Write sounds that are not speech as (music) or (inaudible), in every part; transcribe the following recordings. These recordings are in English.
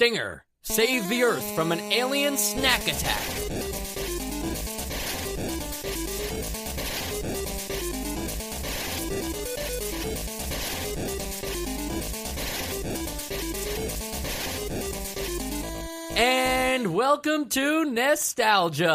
Stinger, save the Earth from an alien snack attack. And welcome to Nostalgia,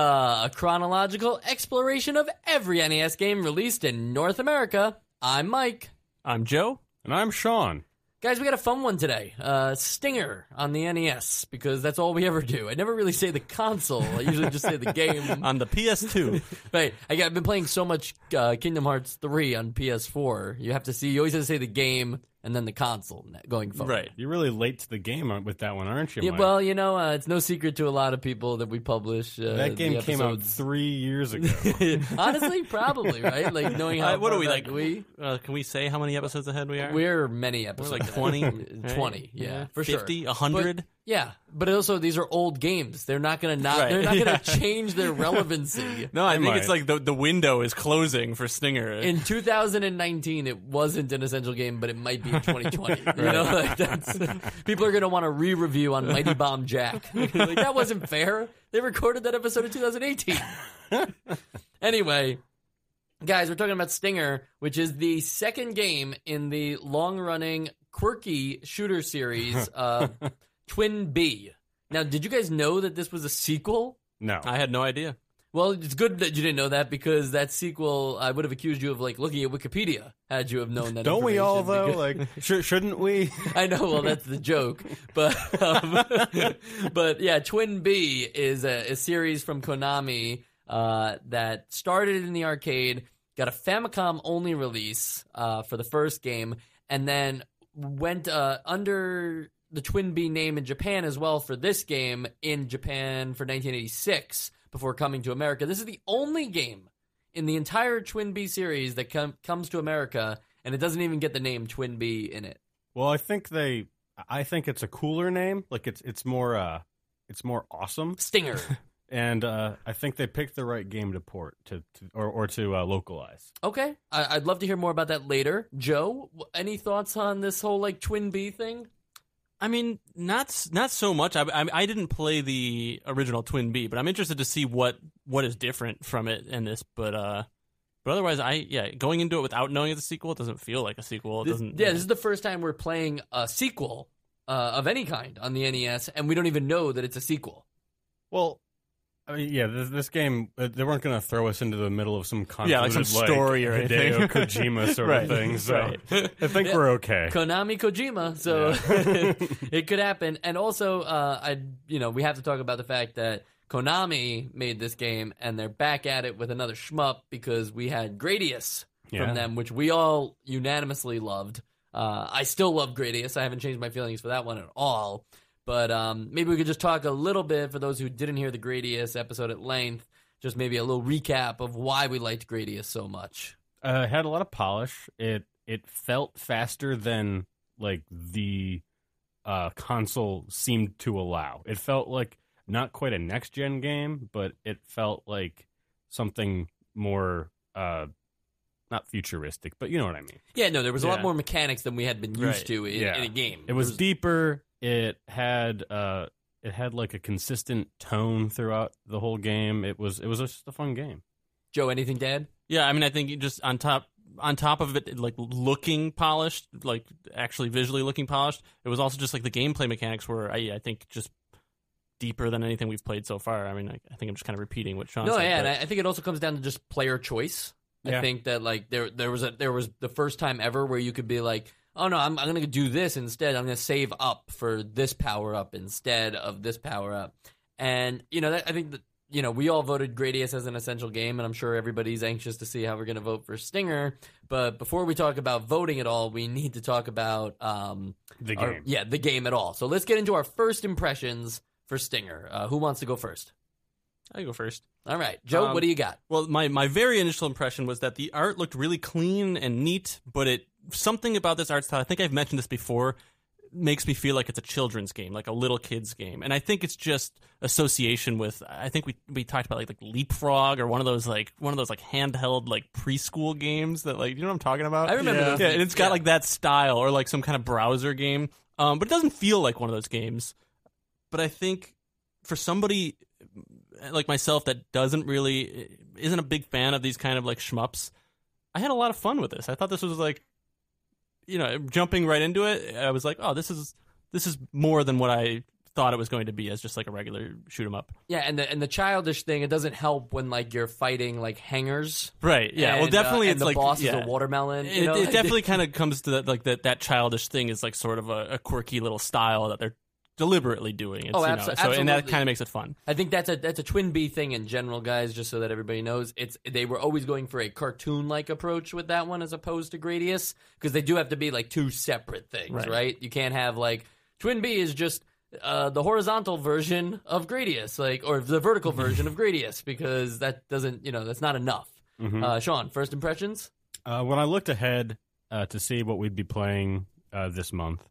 a chronological exploration of every NES game released in North America. I'm Mike. I'm Joe. And I'm Sean. Guys, we got a fun one today. Uh, Stinger on the NES, because that's all we ever do. I never really say the console. I usually just say the (laughs) game. On the PS2. (laughs) right. I got, I've been playing so much uh, Kingdom Hearts 3 on PS4. You have to see, you always have to say the game and then the console going forward. right. You're really late to the game with that one, aren't you? Yeah, Mike? well, you know, uh, it's no secret to a lot of people that we publish. Uh, that game the came out three years ago. (laughs) Honestly, probably right. Like knowing how (laughs) Uh, what are we like? We Uh, can we say how many episodes ahead we are? we're many We're episodes. like ahead. 20? 20, (laughs) yeah, for sure. 50, 100? But- yeah, but also these are old games. They're not gonna not. Right. They're not (laughs) Yeah. gonna change their relevancy. (laughs) No, I They think might. it's like the, the window is closing for Stinger. In 2019, it wasn't an essential game, but it might be in (laughs) 2020. You know, like that's people are gonna want to re-review on Mighty Bomb Jack. like that wasn't fair. They recorded that episode in 2018. anyway, guys, we're talking about Stinger, which is the second game in the long-running quirky shooter series, uh, TwinBee. Now, did you guys know that this was a sequel? No. I had no idea. Well, it's good that you didn't know that because that sequel, I would have accused you of like looking at Wikipedia had you have known that. Don't we all though? Like, (laughs) sh- shouldn't we? I know. Well, that's the joke, but um, (laughs) but yeah, TwinBee is a, a series from Konami uh, that started in the arcade, got a Famicom only release uh, for the first game, and then went uh, under the TwinBee name in Japan as well for this game in Japan for 1986 before coming to America. This is the only game in the entire TwinBee series that com- comes to America, and it doesn't even get the name TwinBee in it. Well, I think they. I think it's a cooler name. Like it's it's more uh, it's more awesome. Stinger. (laughs) And uh, I think they picked the right game to port to, to or or to uh, localize. Okay, I- I'd love to hear more about that later. Joe, any thoughts on this whole like TwinBee thing? I mean, not not so much. I, I, I didn't play the original TwinBee, but I'm interested to see what what is different from it in this. But uh, but otherwise, I yeah, going into it without knowing it's a sequel, it doesn't feel like a sequel. It This- doesn't. yeah, this is the first time we're playing a sequel uh, of any kind on the NES, and we don't even know that it's a sequel. Well, I mean, yeah, this, this game uh, they weren't going to throw us into the middle of some Yeah, like convoluted, some story or Hideo anything. (laughs) Kojima sort Right, of thing. So right. I think Yeah. we're okay. Konami Kojima, so Yeah. (laughs) (laughs) it could happen. And also, uh, I you know we have to talk about the fact that Konami made this game, and they're back at it with another shmup because we had Gradius Yeah. from them, which we all unanimously loved. Uh, I still love Gradius. I haven't changed my feelings for that one at all. But um, maybe we could just talk a little bit for those who didn't hear the Gradius episode at length. Just maybe a little recap of why we liked Gradius so much. uh, it had a lot of polish. It it felt faster than like the uh, console seemed to allow. It felt like not quite a next gen game, but it felt like something more uh, not futuristic, but you know what I mean. Yeah, no, there was a lot more mechanics than we had been used Right. to in, Yeah. in a game. It was deeper. It had uh, it had like a consistent tone throughout the whole game. It was it was just a fun game. Joe, anything to add? Yeah, I mean, I think just on top on top of it, like looking polished, like actually visually looking polished. It was also just like the gameplay mechanics were, I, I think, just deeper than anything we've played so far. I mean, I, I think I'm just kind of repeating what Sean No, said. yeah, but- and I, I think it also comes down to just player choice. I think that like there there was a there was the first time ever where you could be like, oh no, I'm I'm gonna do this instead. I'm gonna save up for this power up instead of this power up, and you know that, I think that you know we all voted Gradius as an essential game, and I'm sure everybody's anxious to see how we're gonna vote for Stinger. But before we talk about voting at all, we need to talk about um The our- game. yeah, the game at all. So let's get into our first impressions for Stinger. Uh, who wants to go first? I go first. All right, Joe, Um, what do you got? Well, my, my very initial impression was that the art looked really clean and neat, but it something about this art style. I think I've mentioned this before. Makes me feel like it's a children's game, like a little kid's game, and I think it's just association with. I think we we talked about like like Leapfrog or one of those like one of those like handheld like preschool games that like you know what I'm talking about. I remember yeah. those Yeah, and it's got yeah. like that style or like some kind of browser game, um, but it doesn't feel like one of those games. but I think for somebody like myself that doesn't really isn't a big fan of these kind of like shmups, I had a lot of fun with this. I thought this was like, you know, jumping right into it. I was like, oh, this is this is more than what I thought it was going to be as just like a regular shoot 'em up. Yeah, and the and the childish thing, it doesn't help when like you're fighting like hangers. Right. Yeah. well, and, uh, definitely, and it's the like boss yeah. is a watermelon. It, know? it definitely kind of comes to that, like that that childish thing is like sort of a, a quirky little style that they're deliberately doing. It's, Oh, you know, abso- so and that kind of makes it fun. I think that's a that's a TwinBee thing in general, guys. Just so that everybody knows, it's they were always going for a cartoon like approach with that one as opposed to Gradius because they do have to be like two separate things, right? Right. You can't have like TwinBee is just uh, the horizontal version of Gradius, like or the vertical (laughs) version of Gradius, because that doesn't you know that's not enough. Mhm. Uh, Sean, first impressions? Uh, when I looked ahead uh, to see what we'd be playing uh, this month,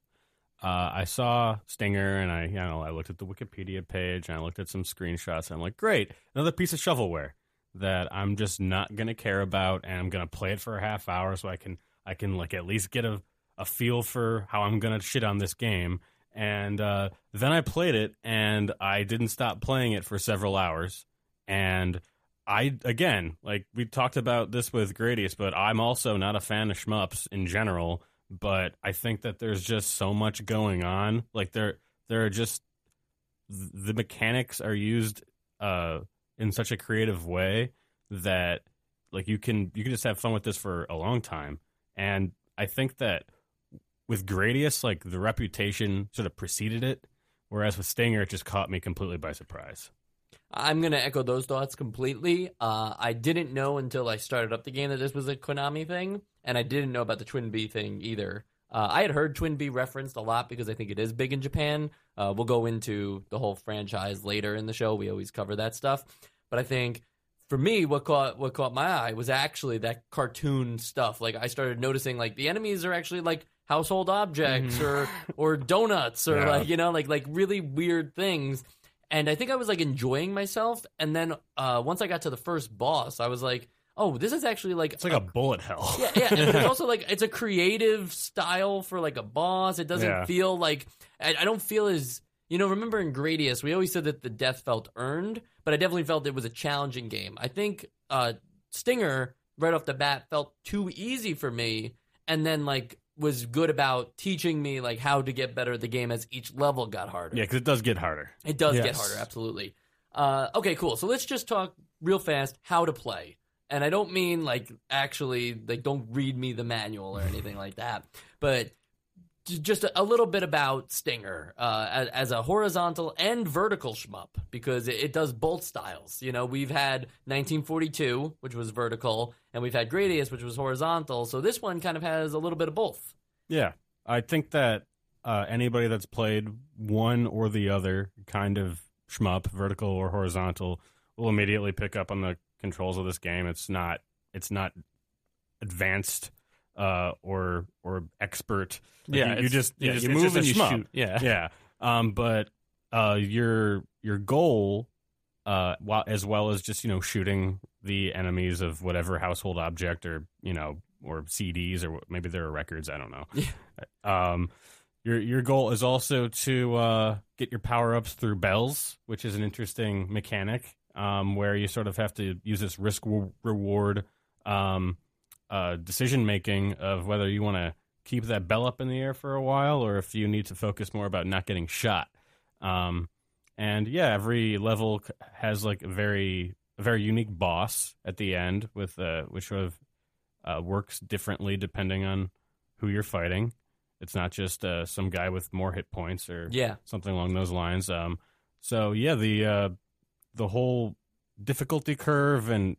uh, I saw Stinger, and I, you know, I looked at the Wikipedia page, and I looked at some screenshots, and I'm like, great, another piece of shovelware that I'm just not gonna care about, and I'm gonna play it for a half hour so I can, I can like at least get a, a feel for how I'm gonna shit on this game. And uh, then I played it, and I didn't stop playing it for several hours, and I again, like we talked about this with Gradius, but I'm also not a fan of shmups in general. But I think that there's just so much going on. Like there, there are just the mechanics are used uh, in such a creative way that like you can you can just have fun with this for a long time. And I think that with Gradius, like the reputation sort of preceded it, whereas with Stinger, it just caught me completely by surprise. I'm gonna echo those thoughts completely. Uh, I didn't know until I started up the game that this was a Konami thing, and I didn't know about the TwinBee thing either. Uh, I had heard TwinBee referenced a lot because I think it is big in Japan. Uh, we'll go into the whole franchise later in the show. We always cover that stuff, but I think for me, what caught what caught my eye was actually that cartoon stuff. Like I started noticing, like the enemies are actually like household objects or or donuts or (laughs) Yeah. like you know like like really weird things and I think I was like enjoying myself. And then uh, once I got to the first boss, I was like, "Oh, this is actually like It's like a bullet hell. yeah, yeah." And it's (laughs) also like it's a creative style for like a boss. It doesn't Yeah. feel like I, I don't feel as you know. Remember in Gradius, we always said that the death felt earned, but I definitely felt it was a challenging game. I think uh, Stinger right off the bat felt too easy for me, and then like was good about teaching me like how to get better at the game as each level got harder. Yeah, because it does get harder. It does get harder, absolutely. Uh, okay, cool. So let's just talk real fast how to play. And I don't mean like actually like don't read me the manual or anything like that, but j- just a, little bit about Stinger uh, as, a horizontal and vertical shmup because it, it does both styles. You know, we've had 1942, which was vertical, and we've had Gradius, which was horizontal. So this one kind of has a little bit of both. Yeah, I think that uh, anybody that's played one or the other kind of shmup, vertical or horizontal, will immediately pick up on the controls of this game. It's not it's not advanced uh, or or expert. Like, yeah, you, you just you yeah, just you move just and you shmup. shoot. Yeah, yeah. Um, but uh, your your goal, uh, while, as well as just you know shooting the enemies of whatever household object or you know or CDs or maybe there are records. I don't know. (laughs) Um, your your goal is also to uh, get your power ups through bells, which is an interesting mechanic. Um, where you sort of have to use this risk re- reward um, uh, decision making of whether you want to keep that bell up in the air for a while or if you need to focus more about not getting shot. Um, and yeah, every level has like a very a very unique boss at the end with uh, which sort of uh, works differently depending on who you're fighting. It's not just uh, some guy with more hit points or Yeah. something along those lines. Um, so yeah, the uh, the whole difficulty curve and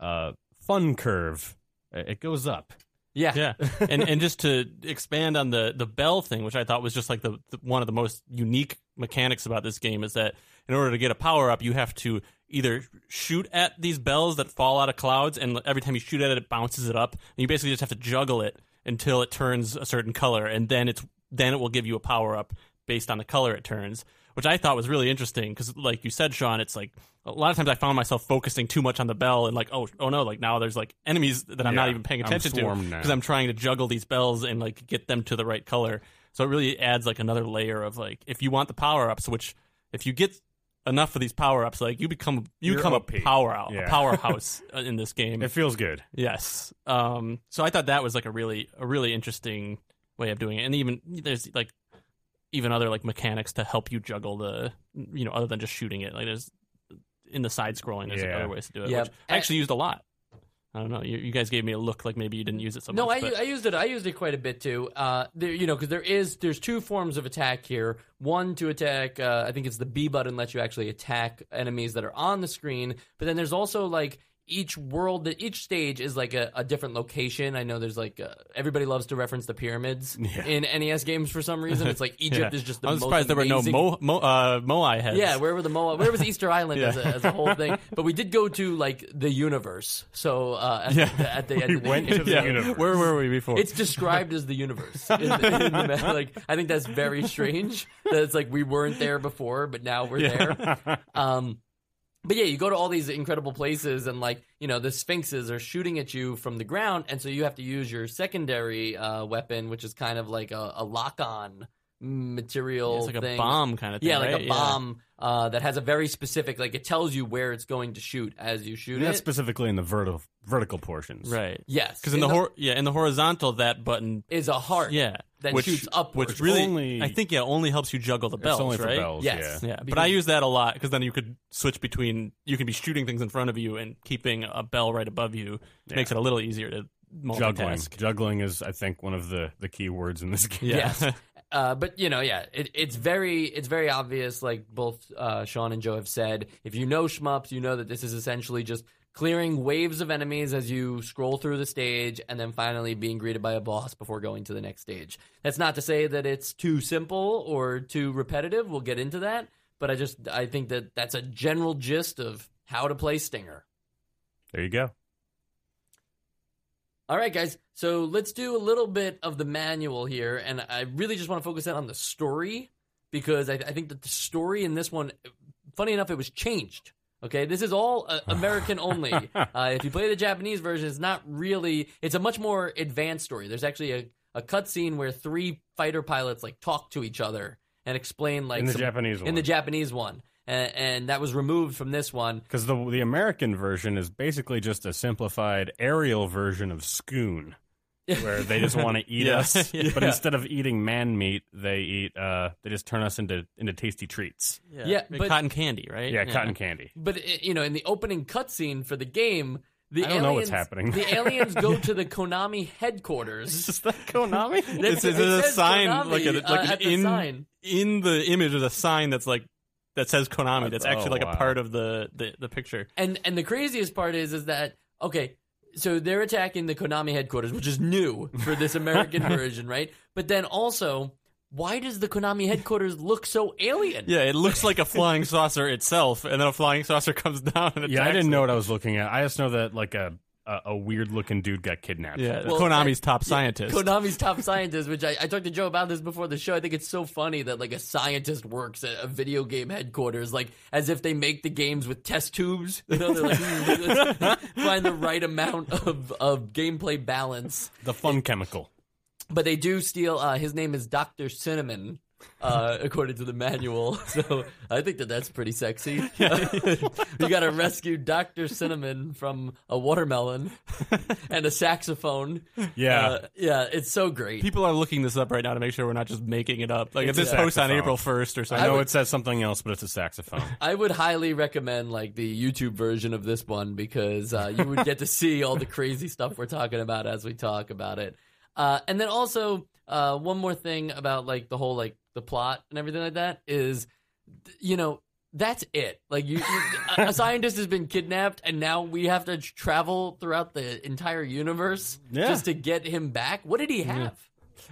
uh, fun curve it goes up. Yeah. yeah. (laughs) And and just to expand on the the bell thing, which I thought was just like the, the one of the most unique mechanics about this game is that in order to get a power up, you have to either shoot at these bells that fall out of clouds, and every time you shoot at it, it bounces it up, and you basically just have to juggle it until it turns a certain color, and then it's then it will give you a power up based on the color it turns. Which I thought was really interesting because, like you said, Sean, it's like a lot of times I found myself focusing too much on the bell and like, oh, oh no, like now there's like enemies that I'm not even paying attention to because I'm trying to juggle these bells and like get them to the right color. So it really adds like another layer of like if you want the power ups, which if you get enough of these power ups, like you become you You're become OP. a power out, Yeah. a powerhouse (laughs) in this game. It feels good. Yes. Um, so I thought that was like a really a really interesting way of doing it, and even there's like even other like mechanics to help you juggle the you know other than just shooting it. Like there's in the side scrolling, there's Yeah. other ways to do it, Yep. which I actually used a lot. I don't know. You, you guys gave me a look like maybe you didn't use it so No, much. No, I, I used it. I used it quite a bit too. Uh, there, you know, because there is there's two forms of attack here. One to attack. Uh, I think it's the B button lets you actually attack enemies that are on the screen. But then there's also like each world, that each stage is like a, a different location. I know there's like uh, everybody loves to reference the pyramids Yeah. in NES games for some reason. It's like (laughs) Egypt Yeah. is just the I'm most surprised there were no Mo, Mo, uh, Moai heads. Yeah, where were the moai Where was Easter Island Yeah. as, a, as a whole thing? (laughs) But we did go to like the universe. So uh, at, the, at the (laughs) end, We of the went to the universe. Where were we before? It's described as the universe. In the, in the, like, I think that's very strange. That it's like we weren't there before, but now we're there. Um, but yeah, you go to all these incredible places, and like you know, the sphinxes are shooting at you from the ground, and so you have to use your secondary uh, weapon, which is kind of like a, a lock-on material. it's like a bomb kind of thing. Yeah, like right? a bomb uh, that has a very specific, like it tells you where it's going to shoot as you shoot That's it. specifically in the vertical vertical portions. Right. yes, Because in the, hor- yeah in the horizontal that button is a heart. yeah that which, shoots upwards. which really Only- I think yeah only helps you juggle the bells It's only for right bells. Yes. Yeah. yeah but I use that a lot because then you could switch between you can be shooting things in front of you and keeping a bell right above you Yeah. makes it a little easier to Juggling. multitask Juggling is, I think, one of the, the key words in this (laughs) game. Yes. Uh, but you know, yeah, it, it's very it's very obvious. Like both uh, Sean and Joe have said, if you know shmups, you know that this is essentially just clearing waves of enemies as you scroll through the stage, and then finally being greeted by a boss before going to the next stage. That's not to say that it's too simple or too repetitive. We'll get into that, but I just I think that that's a general gist of how to play Stinger. There you go. All right, guys. So let's do a little bit of the manual here, and I really just want to focus in on the story because I, I think that the story in this one, funny enough, it was changed. Okay, this is all uh, American only. (laughs) uh, if you play the Japanese version, it's not really. It's a much more advanced story. There's actually a, a cutscene where three fighter pilots like talk to each other and explain like in the some- Japanese one. in the Japanese one, and, and that was removed from this one. Because the the American version is basically just a simplified aerial version of Scoon, where they just want to (laughs) eat Yeah. us, (laughs) Yeah. but instead of eating man meat, they eat uh they just turn us into into tasty treats. Yeah, Like but- cotton candy right Yeah, cotton candy. But you know, in the opening cutscene for the game, the I don't aliens, know what's happening. the aliens go (laughs) to the Konami headquarters. Is that Konami? it's, It it's a says sign Konami, like a, like uh, an in sign. in the image there's a sign that's like that says Konami that's Oh, actually like wow. a part of the, the the picture And and the craziest part is is that okay, so they're attacking the Konami headquarters, which is new for this American (laughs) version, right? But then also, why does the Konami headquarters look so alien? Yeah, it looks like a flying saucer itself, and then a flying saucer comes down and Yeah, I didn't know what I was looking at. I just know that like a a, a weird looking dude got kidnapped. Yeah, Well, Konami's that- top scientist. Konami's top scientist, which I, I talked to Joe about this before the show. I think it's so funny that like a scientist works at a video game headquarters, like as if they make the games with test tubes. You know, they're like "Hmm, (laughs) find the right amount of, of gameplay balance. The fun chemical. But they do steal. Uh, his name is Doctor Cinnamon, uh, according to the manual. (laughs) So I think that that's pretty sexy. (laughs) (laughs) you got to rescue Doctor Cinnamon from a watermelon and a saxophone. Yeah. Uh, yeah, it's so great. People are looking this up right now to make sure we're not just making it up. Like if this a posts on. April first or something. I know would- it says something else, but it's a saxophone. I would highly recommend like the YouTube version of this one because uh, you would get to see all the crazy stuff we're talking about as we talk about it. Uh, and then also uh, one more thing about like the whole like the plot and everything like that is, you know, that's it. Like you, you a, a scientist has been kidnapped, and now we have to travel throughout the entire universe Yeah. just to get him back. What did he have?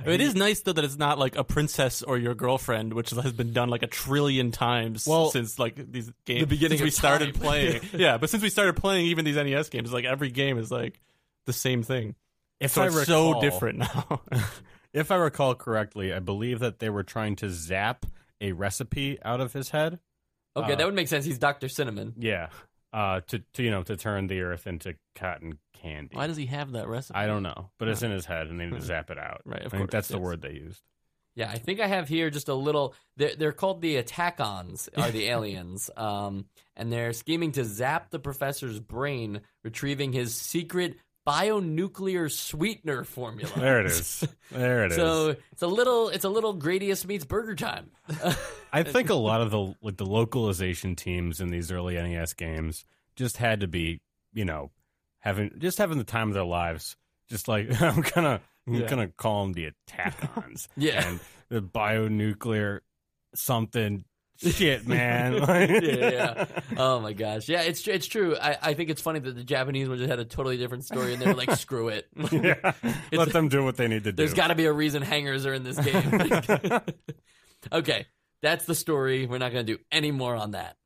It is nice though that it's not like a princess or your girlfriend, which has been done like a trillion times Well, since like these games. the beginning since we started time. playing. (laughs) yeah, but since we started playing even these NES games, like every game is like the same thing. If So I it's so recall- different now. (laughs) If I recall correctly, I believe that they were trying to zap a recipe out of his head. Okay, Uh, that would make sense. He's Doctor Cinnamon. Yeah. Uh, to, to you know to turn the earth into cotton candy. Why does he have that recipe? I don't know, but it's in his head, and they need to Hmm. zap it out. Right, of I think course, that's the word they used. Yeah, I think I have here just a little. They're, they're called the Attack-ons, are the (laughs) aliens, um, and they're scheming to zap the professor's brain, retrieving his secret bionuclear sweetener formula. There it is. (laughs) There it is. So it's a little, it's a little Gradius meets Burger Time. (laughs) I think a lot of the like the localization teams in these early NES games just had to be, you know, having just having the time of their lives. Just like (laughs) I'm gonna, I'm Yeah. gonna call them the attack-ons. Yeah. and the bionuclear something shit, man. (laughs) yeah, yeah. Oh my gosh, yeah, it's it's true. I, I think it's funny that the Japanese one just had a totally different story, and they were like, "Screw it." (laughs) yeah. (laughs) Let them do what they need to do. There's got to be a reason hangers are in this game. okay, that's the story. We're not going to do any more on that.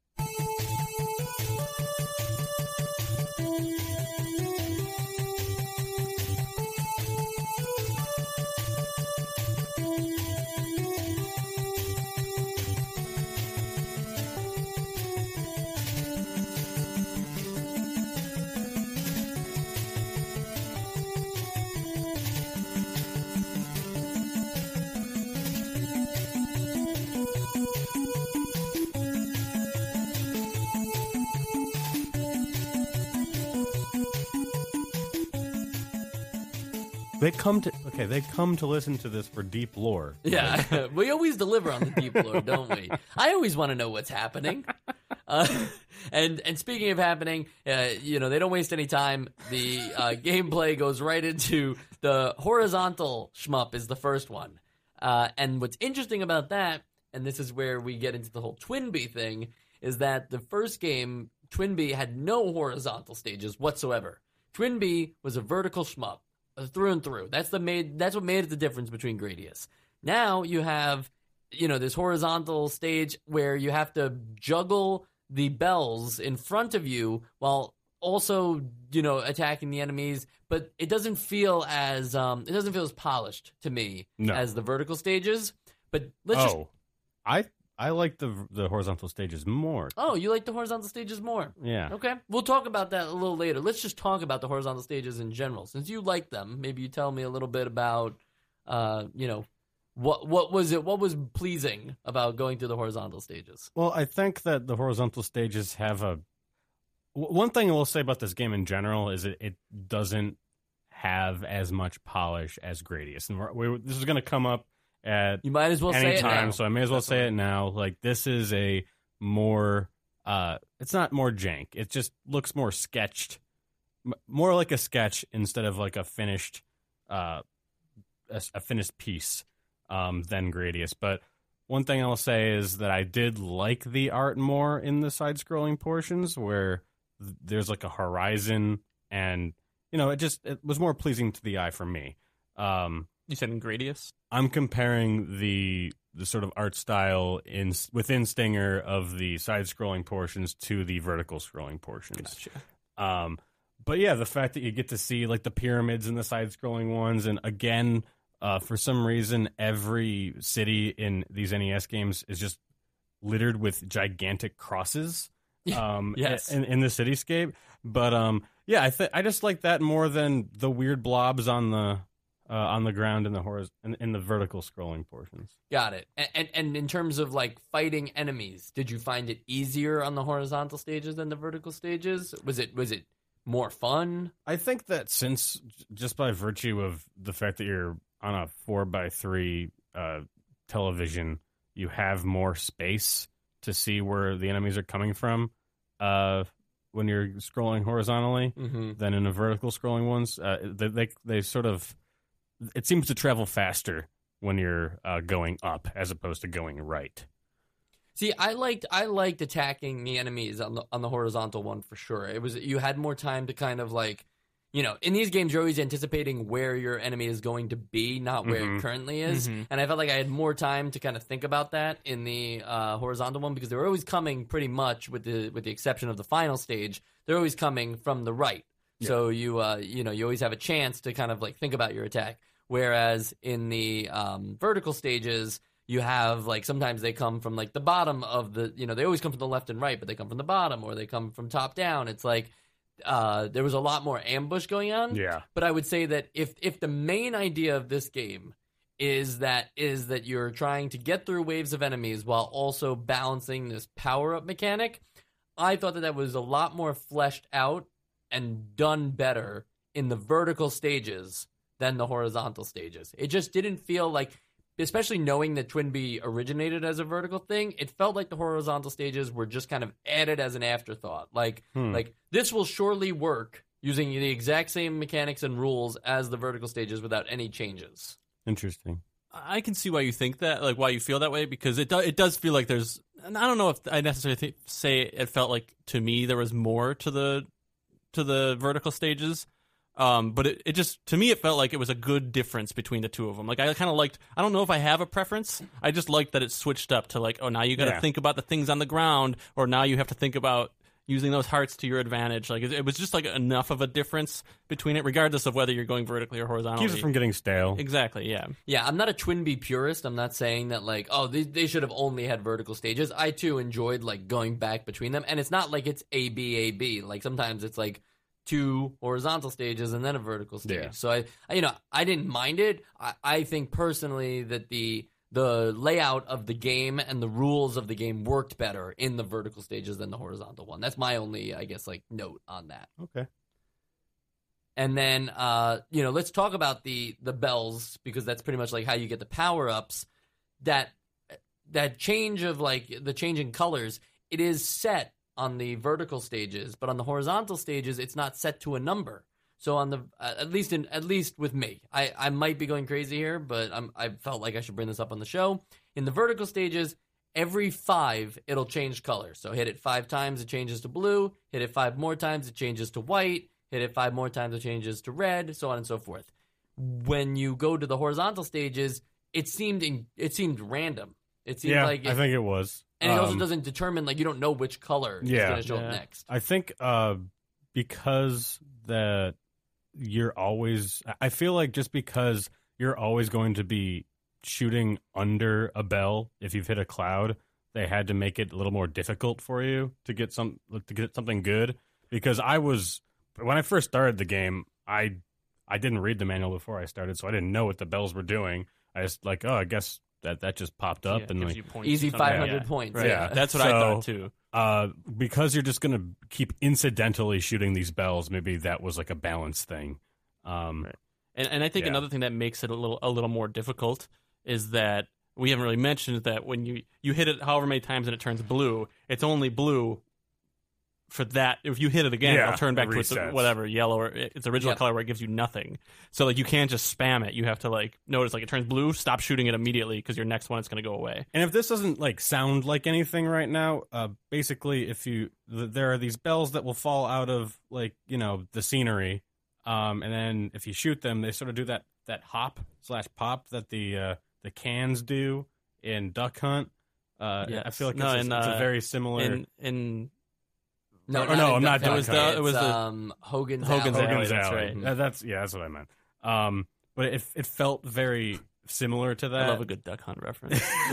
They come to okay. They come to listen to this for deep lore. Yeah, (laughs) we always deliver on the deep lore, don't we? I always want to know what's happening. (laughs) Uh, and and speaking of happening, uh, you know they don't waste any time. The uh, gameplay goes right into the horizontal shmup is the first one. Uh, and what's interesting about that, and this is where we get into the whole Twinbee thing, is that the first game Twinbee had no horizontal stages whatsoever. Twinbee was a vertical shmup through and through. That's the made. That's what made it the difference between Gradius. Now you have, you know, this horizontal stage where you have to juggle the bells in front of you while also, you know, attacking the enemies. But it doesn't feel as um, it doesn't feel as polished to me No. as the vertical stages. But let's just. oh, I I like the the horizontal stages more. Oh, you like the horizontal stages more? Yeah. Okay, we'll talk about that a little later. Let's just talk about the horizontal stages in general. Since you like them, maybe you tell me a little bit about, uh, you know, what what was it? What was pleasing about going through the horizontal stages? Well, I think that the horizontal stages have a One thing I will say about this game in general is it, it doesn't have as much polish as Gradius, and we're, we, this is going to come up at You might as well say it anytime, now. so I may as well say it now. Like this is a more. uh It's not more jank. It just looks more sketched, m- more like a sketch instead of like a finished, uh, a, a finished piece, um, than Gradius. But one thing I'll say is that I did like the art more in the side-scrolling portions where th- there's like a horizon and you know it just it was more pleasing to the eye for me. Um, You said in Gradius? I'm comparing the the sort of art style in within Stinger of the side-scrolling portions to the vertical scrolling portions. Gotcha. Um, but yeah, the fact that you get to see like the pyramids in the side-scrolling ones, and again, uh, for some reason, every city in these NES games is just littered with gigantic crosses. (laughs) Um, Yes. in, in the cityscape. But um, yeah, I think I just like that more than the weird blobs on the uh, on the ground in the horiz- in, in the vertical scrolling portions. Got it. And, and and in terms of like fighting enemies, did you find it easier on the horizontal stages than the vertical stages? Was it was it more fun? I think that since just by virtue of the fact that you're on a four by three uh, television, you have more space to see where the enemies are coming from uh, when you're scrolling horizontally Mm-hmm. than in the vertical scrolling ones. Uh, they, they they sort of it seems to travel faster when you're uh, going up as opposed to going right. See, I liked I liked attacking the enemies on the on the horizontal one for sure. It was you had more time to kind of like, you know, in these games you're always anticipating where your enemy is going to be, not where Mhm. it currently is. Mhm. And I felt like I had more time to kind of think about that in the uh, horizontal one because they were always coming pretty much with the with the exception of the final stage. They're always coming from the right. So you uh, you know you always have a chance to kind of like think about your attack. Whereas in the um, vertical stages, you have like sometimes they come from like the bottom of the you know they always come from the left and right, but they come from the bottom or they come from top down. It's like uh, there was a lot more ambush going on. Yeah. But I would say that if if the main idea of this game is that is that you're trying to get through waves of enemies while also balancing this power up mechanic. I thought that that was a lot more fleshed out and done better in the vertical stages than the horizontal stages. It just didn't feel like especially knowing that Twinbee originated as a vertical thing, it felt like the horizontal stages were just kind of added as an afterthought. Like Hmm. like this will surely work using the exact same mechanics and rules as the vertical stages without any changes. Interesting. I can see why you think that, like why you feel that way, because it do, it does feel like there's. And I don't know if I necessarily th- say it felt like to me there was more to the to the vertical stages, um, but it, it just to me it felt like it was a good difference between the two of them. Like I kind of liked. I don't know if I have a preference. I just liked that it switched up to like, oh, now you got to Yeah. think about the things on the ground, or now you have to think about using those hearts to your advantage. Like it, it was just like enough of a difference between it, regardless of whether you're going vertically or horizontally. Keeps it from getting stale. exactly, yeah. Yeah, I'm not a Twin Twinbee purist. I'm not saying that like, oh, they, they should have only had vertical stages. I too enjoyed like going back between them, and it's not like it's A B A B. Like sometimes it's like two horizontal stages and then a vertical stage. Yeah. So I, I, you know, I didn't mind it. I, I think personally that the the layout of the game and the rules of the game worked better in the vertical stages than the horizontal one. That's my only, I guess, like note on that. Okay. And then, uh, you know, let's talk about the the bells because that's pretty much like how you get the power ups. That that change of like the change in colors, it is set on the vertical stages, but on the horizontal stages, it's not set to a number. So on the uh, at least in at least with me, I I might be going crazy here, but I'm I felt like I should bring this up on the show. In the vertical stages, every five it'll change color. So hit it five times, it changes to blue. Hit it five more times, it changes to white. Hit it five more times, it changes to red. So on and so forth. When you go to the horizontal stages, it seemed in, it seemed random. It seemed Yeah, like I think it was. and it also Um, doesn't determine like you don't know which color is Yeah. going to show Yeah. up next. I think uh, because that you're always. I feel like just because you're always going to be shooting under a bell if you've hit a cloud, they had to make it a little more difficult for you to get some to get something good. Because I was when I first started the game, I I didn't read the manual before I started, so I didn't know what the bells were doing. I just like, oh, I guess that that just popped up Yeah, and gives like Easy 500 Yeah. points. Right. Yeah. That's what I thought too. uh, because you're just gonna keep incidentally shooting these bells. Maybe that was like a balance thing. Um, Right. And and I think Yeah. another thing that makes it a little a little more difficult is that we haven't really mentioned that when you you hit it however many times and it turns blue, it's only blue for that. If you hit it again, Yeah, it'll turn back it to its whatever yellow or its original Yep. color where it gives you nothing. So like you can't just spam it. You have to like notice like it turns blue, stop shooting it immediately because your next one is going to go away. and if this doesn't like sound like anything right now, uh, basically, if you th- there are these bells that will fall out of like you know the scenery, um, and then if you shoot them, they sort of do that that hop slash pop that the uh, the cans do in Duck Hunt. Uh, I feel like No, it's, a- and, it's a uh, very similar. In in No, Or no, I'm not Duck Duck Hunt. Hunt. It was the- it was the- um, Hogan's Hogan's Alley. Alley. That's right. That- that's yeah, that's what I meant. Um, but it it felt very similar to that. I love a good duck hunt reference. (laughs)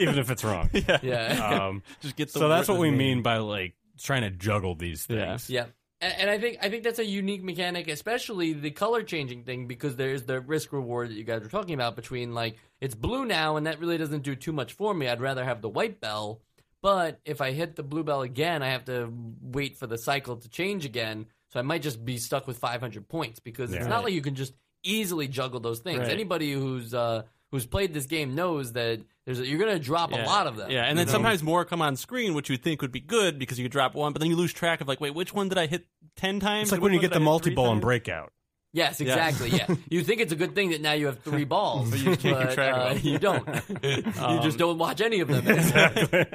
even if it's wrong. (laughs) yeah. Yeah. Um, (laughs) Just get the so that's what we name. mean by like trying to juggle these Yeah. things. Yeah. And, and I think I think that's a unique mechanic, especially the color changing thing, because there's the risk reward that you guys were talking about between like it's blue now, and that really doesn't do too much for me. I'd rather have the white bell, but if I hit the blue bell again, I have to wait for the cycle to change again. So I might just be stuck with 500 points because it's not like you can just easily juggle those things. Right. Anybody who's uh, who's played this game knows that there's a, you're going to drop a lot of them. Yeah, and then You know? sometimes more come on screen, which you think would be good because you could drop one, but then you lose track of like, wait, which one did I hit ten times? It's like when you get the one did I hit multi three ball and times? breakout. Yes, exactly. Yeah, (laughs) you think it's a good thing that now you have three balls, But you but, track uh, you don't. (laughs) you Um, just don't watch any of them. exactly.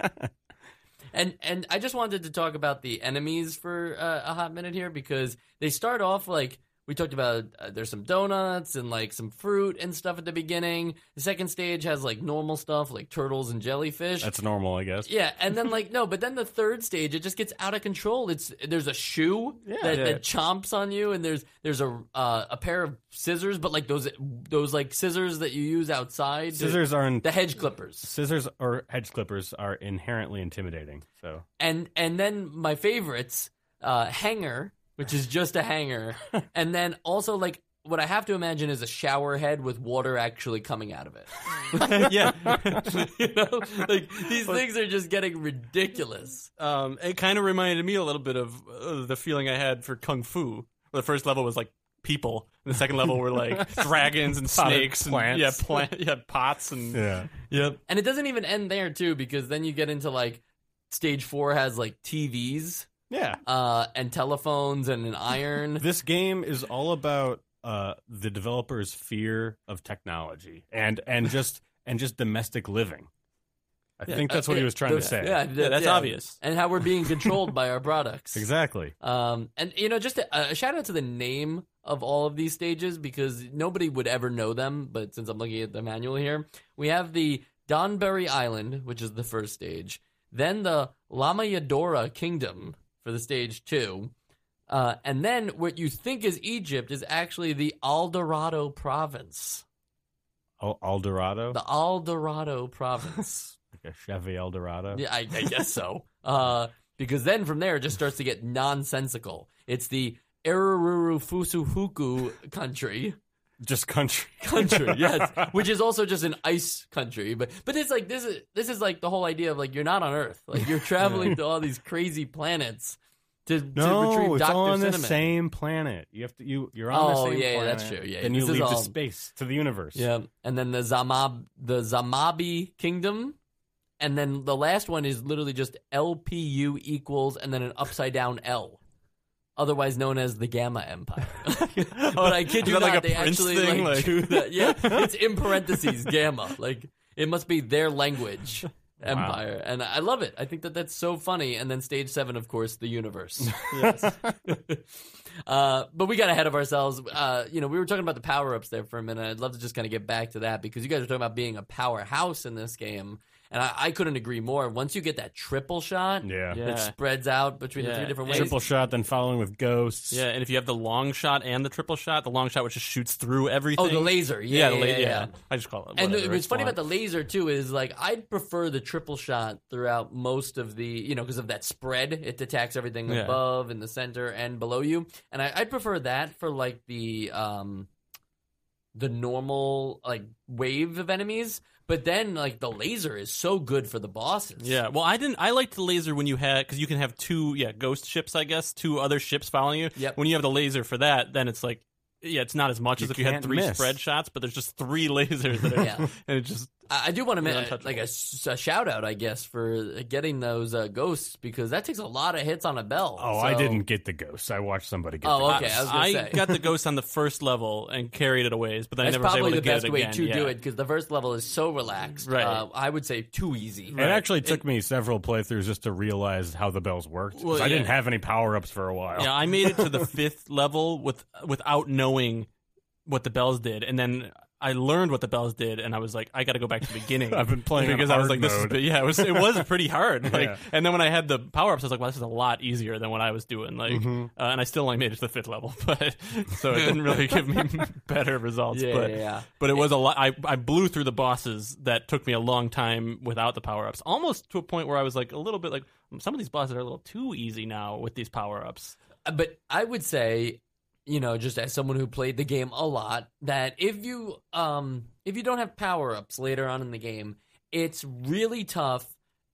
(laughs) and and I just wanted to talk about the enemies for uh, a hot minute here because they start off like we talked about. Uh, there's some donuts and like some fruit and stuff at the beginning. The second stage has like normal stuff like turtles and jellyfish. That's normal, I guess. Yeah, and then like no, but then the third stage it just gets out of control. It's there's a shoe that, Yeah. that chomps on you, and there's there's a uh, a pair of scissors, but like those those like scissors that you use outside. to- Scissors aren't the hedge clippers, scissors or hedge clippers are inherently intimidating. So and and then my favorites, uh, hanger, which is just a hanger, (laughs) and then also like what I have to imagine is a shower head with water actually coming out of it. (laughs) yeah. (laughs) you know, like these things are just getting ridiculous. Um, it kind of reminded me a little bit of uh, the feeling I had for Kung Fu. The first level was like people, and the second level were like dragons and Potted snakes and plants. yeah, plant, yeah, pots and Yeah. yep. And it doesn't even end there too, because then you get into like stage four has like TVs Yeah. uh, and telephones and an iron. (laughs) This game is all about uh, the developer's fear of technology and and just and just domestic living. I think that's what he was trying The- to say. Yeah, Yeah, that's obvious. And how we're being controlled by our products. (laughs) Exactly. Um, and you know, just a, a shout out to the name of all of these stages because nobody would ever know them. But since I'm looking at the manual here, we have the Donberry Island, which is the first stage, then the Lamayadora Kingdom for the stage two, uh, and then what you think is Egypt is actually the Eldorado Province. Al- Eldorado, The Eldorado Province. (laughs) like a Chevy Eldorado. Yeah, I, I guess so. (laughs) Uh, because then from there it just starts to get nonsensical. It's the Erururu Fusuhuku country. Just country. (laughs) Country, yes, (laughs) which is also just an ice country. But but it's like this is this is like the whole idea of like you're not on Earth, like you're (laughs) traveling to all these crazy planets to, to No, retrieve it's all on Cinnamon. the same planet. You have to you you're on Oh, the same yeah, yeah, that's true. Yeah, then you leave to all- space to the universe. Yeah, and then the Zamab the Zamabi Kingdom, and then the last one is literally just LPU equals and then an upside down L, otherwise known as the Gamma Empire. (laughs) (laughs) but I kid you not, like they Prince actually thing? like, Like- that. Yeah, (laughs) it's in parentheses Gamma. Like it must be their language. Empire, and I love it. I think that that's so funny. And then stage seven, of course, the universe. Uh, but we got ahead of ourselves. Uh, you know, we were talking about the power ups there for a minute. I'd love to just kind of get back to that because you guys are talking about being a powerhouse in this game, and I, I couldn't agree more. Once you get that triple shot Yeah. Yeah. spreads out between the Yeah. three different ways, Triple shot, then following with ghosts. Yeah, and if you have the long shot and the triple shot, the long shot which just shoots through everything. oh, the laser, Yeah, yeah, the yeah, la- yeah, yeah. I just call it. And whatever, what's funny fine. about the laser too is like I'd prefer the triple shot throughout most of the you know because of that spread. It attacks everything Yeah. above, in the center, and below you. And I, I'd prefer that for like the um the normal like wave of enemies. But then like the laser is so good for the bosses. Yeah, well, I didn't. I liked the laser when you had because you can have two, yeah, ghost ships, I guess, two other ships following you. Yep. When you have the laser for that, then it's like, yeah, it's not as much You as if you had can't three miss. spread shots, but there's just three (laughs) lasers that are, Yeah. (laughs) and it just I, I do want to They're make untouchable. like a, shout out, I guess, for getting those uh, ghosts because that takes a lot of hits on a bell. Oh, I didn't get the ghosts. I watched somebody get Oh, the okay, ghosts. I was gonna say. got the (laughs) ghost on the first level and carried it a ways, but then That's I never was able probably the best way to yeah. do it because the first level is so relaxed. Right. Uh, I would say too easy. It actually took me several playthroughs just to realize how the bells worked. Well, I didn't have any power ups for a while. Yeah, I made it to the (laughs) fifth level with without knowing what the bells did, and then I learned what the bells did, and I was like, I got to go back to the beginning. (laughs) I've been playing because I was hard like, this is yeah, it was it was pretty hard. (laughs) Like, Yeah. and then when I had the power ups, I was like, well, this is a lot easier than what I was doing. Like, Mm-hmm. uh, and I still only made it to the fifth level, (laughs) but so it didn't really give me better results. Yeah, but yeah, yeah. but it was a lot. I I blew through the bosses that took me a long time without the power ups, almost to a point where I was like a little bit like some of these bosses are a little too easy now with these power ups. Uh, But I would say, you know, just as someone who played the game a lot, that if you um if you don't have power ups later on in the game, it's really tough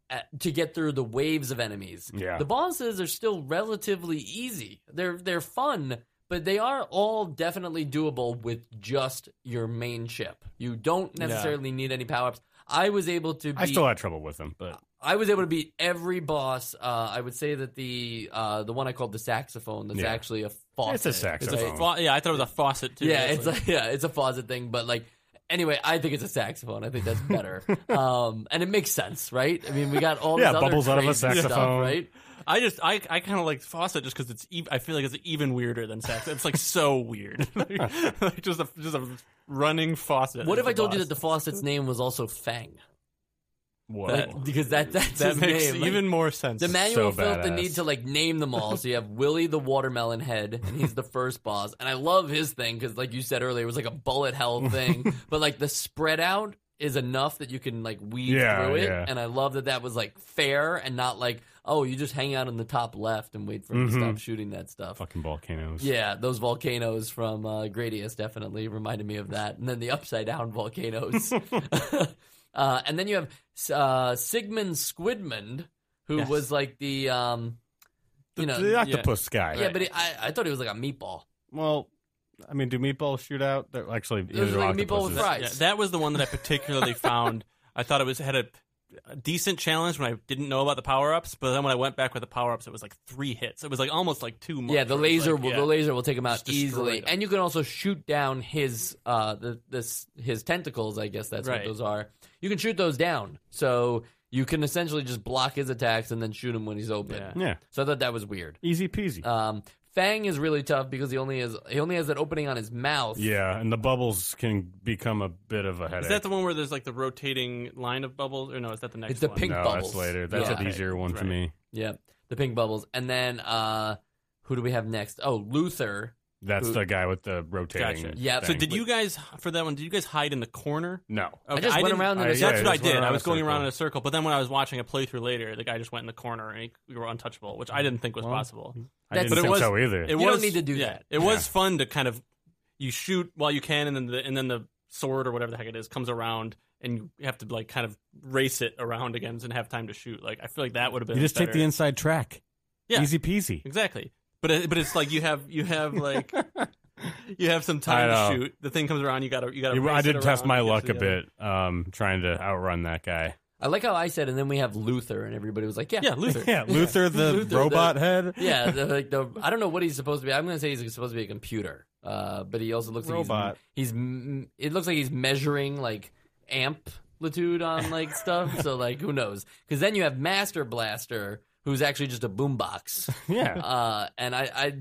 at, to get through the waves of enemies. Yeah. The bosses are still relatively easy. They're they're fun, but they are all definitely doable with just your main ship. You don't necessarily need any power ups. I was able to. I still had trouble with them, but I was able to beat every boss. Uh, I would say that the uh, the one I called the saxophone that's Yeah. actually a faucet. It's a It's saxophone. a fa- yeah, I thought it was a faucet too. Yeah, It's it's like- like, yeah, it's a faucet thing, but like anyway, I think it's a saxophone. I think that's better, (laughs) um, and it makes sense, right? I mean, we got all Yeah, this other bubbles out of a crazy stuff, saxophone. right? I just I, I kind of like faucet just because it's ev- I feel like it's even weirder than sax. It's like so weird, like, (laughs) like just a just a running faucet. What if I the told you that the faucet's name was also Fang? Whoa. Like, because that (laughs) that's that makes name. Like, even more sense? The manual So felt the need to like name them all. So you have Willie the watermelon head, and he's the first boss. And I love his thing because, like you said earlier, it was like a bullet hell thing. (laughs) but like the spread out is enough that you can like weave Yeah, through it, yeah. and I love that that was like fair and not like oh you just hang out in the top left and wait for him to Mhm. stop shooting that stuff. Fucking volcanoes. Yeah, those volcanoes from uh, Gradius definitely reminded me of that, and then the upside down volcanoes. (laughs) uh, and then you have uh, Sigmund Squidmund, who Yes. was like the um, The, you know the octopus guy. yeah, but he, I I thought he was like a meatball. Well, I mean, do meatballs shoot out? They're actually, It was like meatball with fries. Yeah, that was the one that I particularly found. I thought it was had a, a decent challenge when I didn't know about the power ups, but then when I went back with the power ups, it was like three hits. It was like almost like two. Much, Yeah, the where it was laser like, will yeah. the laser will take him out easily, them. and you can also shoot down his uh the this his tentacles. I guess that's what those are. You can shoot those down, so you can essentially just block his attacks and then shoot him when he's open. Yeah. Yeah, So I thought that was weird. easy peasy. Um, Fang is really tough because he only has he only has that opening on his mouth. yeah, and the bubbles can become a bit of a headache. Is that the one where there's like the rotating line of bubbles, or no? Is that the next? It's the one? pink no, bubbles. that's later. That's Yeah. an easier one for Right. me. yeah, the pink bubbles, and then uh, who do we have next? Oh, Luther. That's Who- the guy with the rotating. Gotcha. Yeah, So did you guys for that one? Did you guys hide in the corner? No. Okay, just went around in a I- That's yeah, what I just did. I was a going around in a circle, but then when I was watching a playthrough later, the guy just went in the corner and he, we were untouchable, which I didn't think was Well, possible. I didn't But it think was- so either. It You was, don't need to do yeah, that. It was Yeah. fun to kind of you shoot while you can, and then the and then the sword or whatever the heck it is comes around, and you have to like kind of race it around again and have time to shoot. Like I feel like that would have been you just take the inside track. Yeah. Easy peasy. exactly. But it, but it's like you have you have like (laughs) you have some time to shoot. The thing comes around, you gotta you gotta. You- I did test my luck a bit, um, trying to outrun that guy. I like how I said, and then we have Luther, and everybody was like, "Yeah, Yeah, Luther. (laughs) Yeah, Luther, the Luther, the- robot head. (laughs) yeah." The, like the, I don't know what he's supposed to be. I'm going to say he's supposed to be a computer, uh, but he also looks Robot. like he's, robot. he's. m- It looks like he's measuring like amplitude on like (laughs) stuff. So like, who knows? Because then you have Master Blaster, who's actually just a boombox. Yeah. Uh, and I, I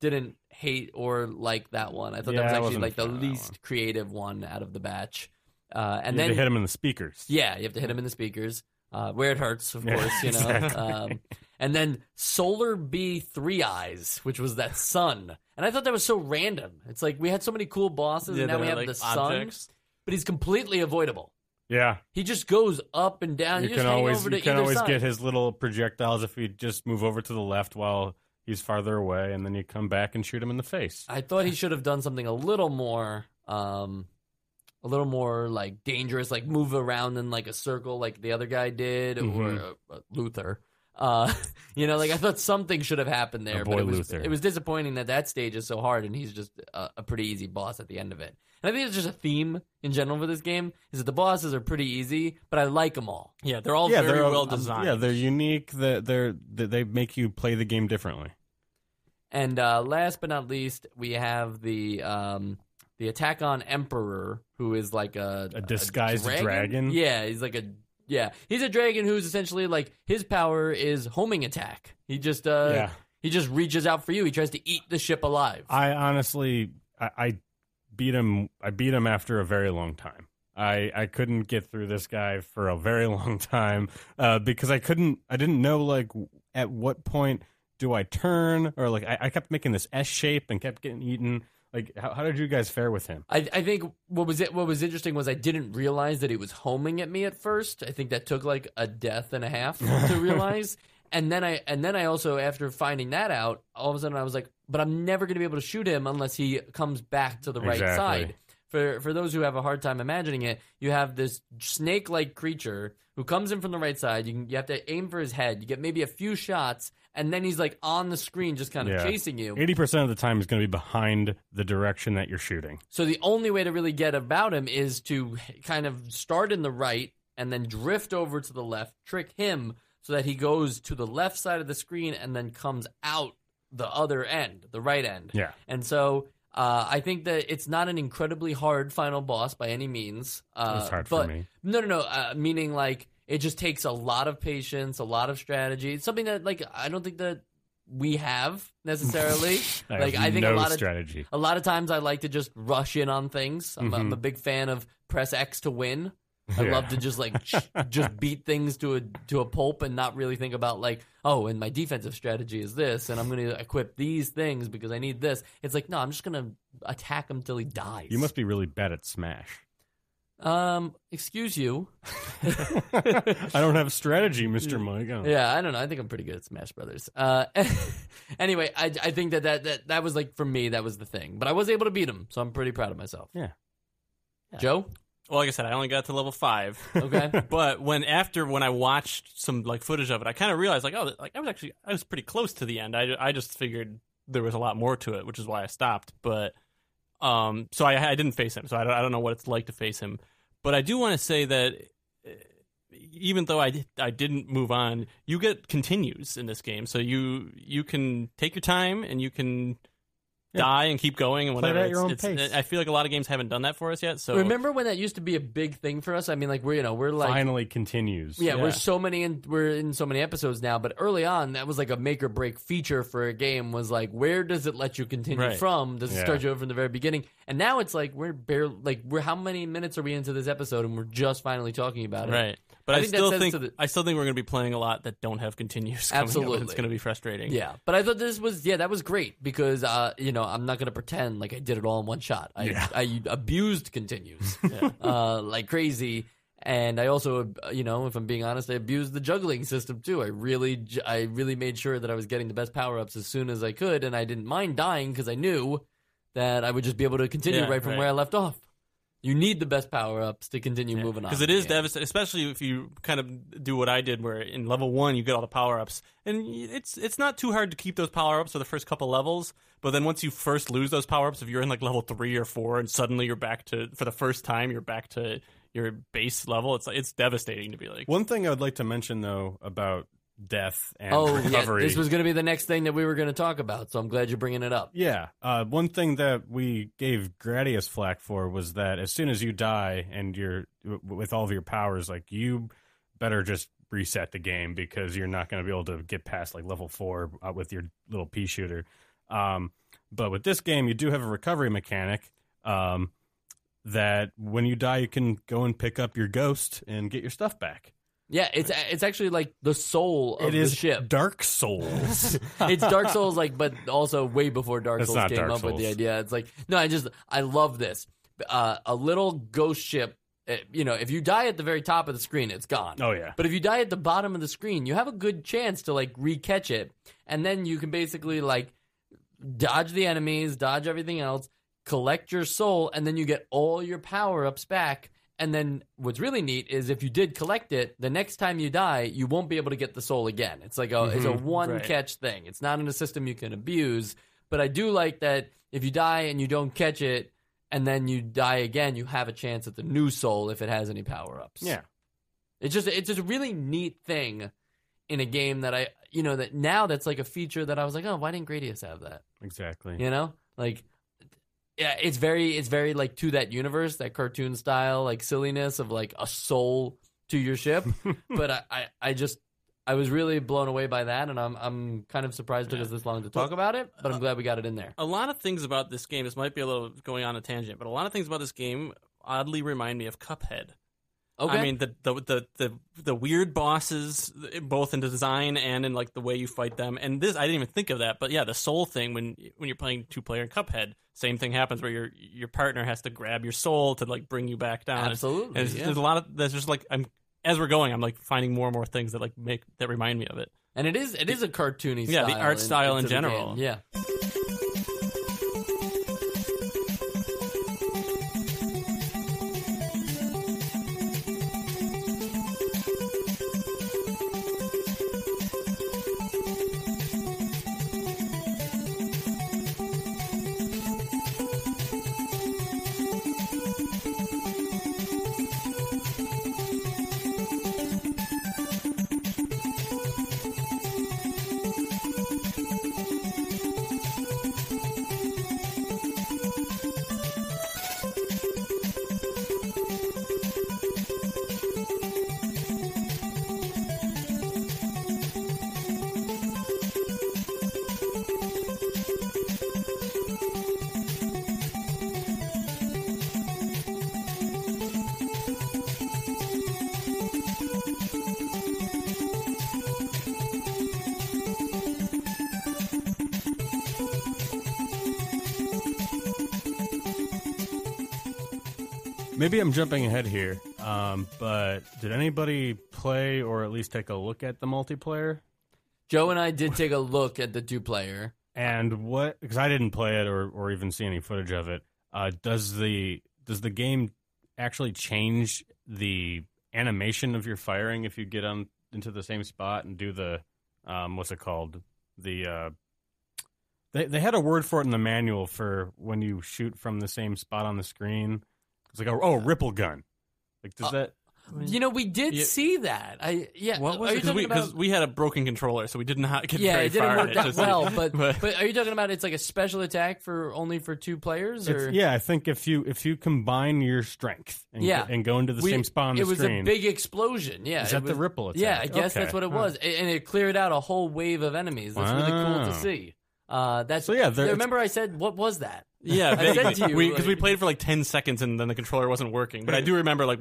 didn't hate or like that one. I thought Yeah, I that was actually wasn't a like the fan of that least one. creative one out of the batch. Uh, and you had then to hit him in the speakers. yeah, you have to hit him in the speakers, uh, where it hurts, of (laughs) Yeah, course, you know. exactly. Um, and then Solar B Three Eyes, which was that sun, and I thought that was so random. It's like we had so many cool bosses, Yeah, and now we have like, the sun, but he's completely avoidable. Yeah. He just goes up and down. you just can always over you can always side. get his little projectiles if you just move over to the left while he's farther away, and then you come back and shoot him in the face. I thought he should have done something a little more, um, a little more like dangerous, like move around in like a circle, like the other guy did, Mhm. or uh, Luther. Uh, (laughs) you know, like I thought something should have happened there, Our but boy it was Luther. it was disappointing that that stage is so hard, and he's just a, a pretty easy boss at the end of it. And I think it's just a theme in general for this game is that the bosses are pretty easy, but I like them all. Yeah, they're all yeah, very they're well um, designed. Yeah, they're unique. That they're, they they make you play the game differently. And uh, last but not least, we have the um, the attack on Emperor, who is like a A disguised dragon? Yeah, he's like a yeah, he's a dragon who's essentially like his power is homing attack. He just uh, Yeah. he just reaches out for you. He tries to eat the ship alive. I honestly, I, I beat him. I beat him after a very long time. I I couldn't get through this guy for a very (laughs) long time uh, because I couldn't. I didn't know like at what point do I turn or like I, I kept making this S shape and kept getting eaten. Like how, how did you guys fare with him? I, I think what was it what was interesting was I didn't realize that he was homing at me at first. I think that took like a death and a half to (laughs) realize. And then I and then I also after finding that out, all of a sudden I was like, but I'm never going to be able to shoot him unless he comes back to the right Exactly. side. For for those who have a hard time imagining it, you have this snake-like creature who comes in from the right side. You can you have to aim for his head. You get maybe a few shots, and then he's like on the screen, just kind of Yeah. chasing you. Eighty percent of the time is going to be behind the direction that you're shooting. So the only way to really get about him is to kind of start in the right and then drift over to the left, trick him so that he goes to the left side of the screen and then comes out the other end, the right end. Yeah. And so uh, I think that it's not an incredibly hard final boss by any means. Uh, It's hard but for me. No, no, no. Uh, meaning like it just takes a lot of patience, a lot of strategy. It's something that like I don't think that we have necessarily. (laughs) I like have I think no a lot of strategy. a lot of times I like to just rush in on things. I'm, I'm Mhm. a big fan of press X to win. I Yeah. love to just like just beat things to a to a pulp and not really think about like oh and my defensive strategy is this and I'm going to equip these things because I need this. It's like no, I'm just going to attack him till he dies. You must be really bad at Smash. Um, excuse you. (laughs) I don't have strategy, Mister Mike. Oh. Yeah, I don't know. I think I'm pretty good at Smash Brothers. Uh, (laughs) anyway, I, I think that, that that that was like for me that was the thing, but I was able to beat him, so I'm pretty proud of myself. Yeah. Joe. Well, like I said, I only got to level five. Okay. (laughs) But when after when I watched some like footage of it, I kind of realized like oh like I was actually I was pretty close to the end. I, I just figured there was a lot more to it, which is why I stopped. But um, so I I didn't face him, so I don't, I don't know what it's like to face him. But I do want to say that uh, even though I did, I didn't move on, you get continues in this game, so you you can take your time and you can. Yeah. Die and keep going and whatever. Play it whatever. at your It's- own it's- pace. I feel like a lot of games haven't done that for us yet. So Remember when that used to be a big thing for us? I mean, like we're you know we're like Finally continues. yeah, Yeah. we're so many in we're in so many episodes now, but early on that was like a make or break feature for a game was like where does it let you continue Right. from? Does it Yeah. start you over from the very beginning? And now it's like we're barely like we're how many minutes are we into this episode and we're just finally talking about it. Right. But I I, think that still think the- I still think we're going to be playing a lot that don't have continues. (laughs) Coming Up. Absolutely. It's going to be frustrating. Yeah, but I thought this was yeah that was great because uh you know I'm not gonna pretend like I did it all in one shot. I Yeah. I abused continues (laughs) uh like crazy, and I also uh, you know if I'm being honest I abused the juggling system too. I really j- I really made sure that I was getting the best power ups as soon as I could, and I didn't mind dying because I knew that I would just be able to continue Yeah, right from right. where I left off. You need the best power ups to continue moving on Because it is in the is game. devastating, especially if you kind of do what I did, where in level one you get all the power ups, and it's it's not too hard to keep those power ups for the first couple levels. But then once you first lose those power ups, if you're in like level three or four, and suddenly you're back to for the first time you're back to your base level, it's like it's devastating to be like. One thing I would like to mention though about death and Oh yeah, recovery. this was going to be the next thing that we were going to talk about, so I'm glad you're bringing it up. Yeah. Uh, one thing that we gave Gradius flack for was that as soon as you die and you're with all of your powers, like you better just reset the game because you're not going to be able to get past like level four uh, with your little pea shooter. Um, but with this game, you do have a recovery mechanic. Um, that when you die, you can go and pick up your ghost and get your stuff back. Yeah, it's it's actually like the soul of it is the ship. Dark (laughs) Souls. it's Dark Souls, like, but also way before Dark It's Souls came Dark up with the idea. It's like, no, I just I love this. Uh, a little ghost ship. uh, You know, if you die at the very top of the screen, it's gone. oh yeah. But if you die at the bottom of the screen, you have a good chance to like recatch it, and then you can basically like dodge the enemies, dodge everything else, collect your soul, and then you get all your power ups back. And then what's really neat is if you did collect it, the next time you die, you won't be able to get the soul again. It's like a it's a mm-hmm. one Right. catch thing. It's not in a system you can abuse. But I do like that if you die and you don't catch it, and then you die again, you have a chance at the new soul if it has any power ups. Yeah. It's just it's just a really neat thing in a game that I you know that now that's like a feature that I was like, oh, why didn't Gradius have that? Exactly. You know, like yeah, it's very it's very like to that universe, that cartoon style like silliness of like a soul to your ship. (laughs) but I, I I just I was really blown away by that, and I'm I'm kind of surprised it took us this long to talk about it, but I'm uh, glad we got it in there. a lot of things about this game. This might be a little going on a tangent, but a lot of things about this game oddly remind me of Cuphead. Okay, I mean the, the the the the weird bosses, both in design and in like the way you fight them. And this, I didn't even think of that, but yeah, the soul thing when when you're playing two player in Cuphead, same thing happens where your your partner has to grab your soul to like bring you back down. Absolutely, And yeah. there's a lot of there's just like I'm as we're going, I'm like finding more and more things that like make that remind me of it. and it is it is a cartoony Yeah, the art style in the general. Yeah. I'm jumping ahead here, um, but did anybody play or at least take a look at the multiplayer? Joe and I did take a look at the two player. And what? Because I didn't play it or, or even see any footage of it. Uh, does the does the game actually change the animation of your firing if you get on into the same spot and do the um, what's it called the uh, they they had a word for it in the manual for when you shoot from the same spot on the screen. It's like a, oh ripple gun. Like does Uh, that? You know, we did Yeah. see that. I yeah. What was you Because talking we, about? 'cause we had a broken controller, so we did not get yeah, very it didn't far. work that just- well. But, but- but are you talking about it's like a special attack for only for two players? Or yeah, I think if you if you combine your strength and, Yeah. go, and go into the We- same spot on the it was screen, a big explosion. Yeah, Is it that the ripple attack? Yeah, I guess Okay. that's what it was, A- and it cleared out a whole wave of enemies. That's really cool to see. Uh, that's So, yeah, there- Remember, I said what was that? Yeah, I said vaguely. to you, we because we played for like ten seconds and then the controller wasn't working. But I do remember like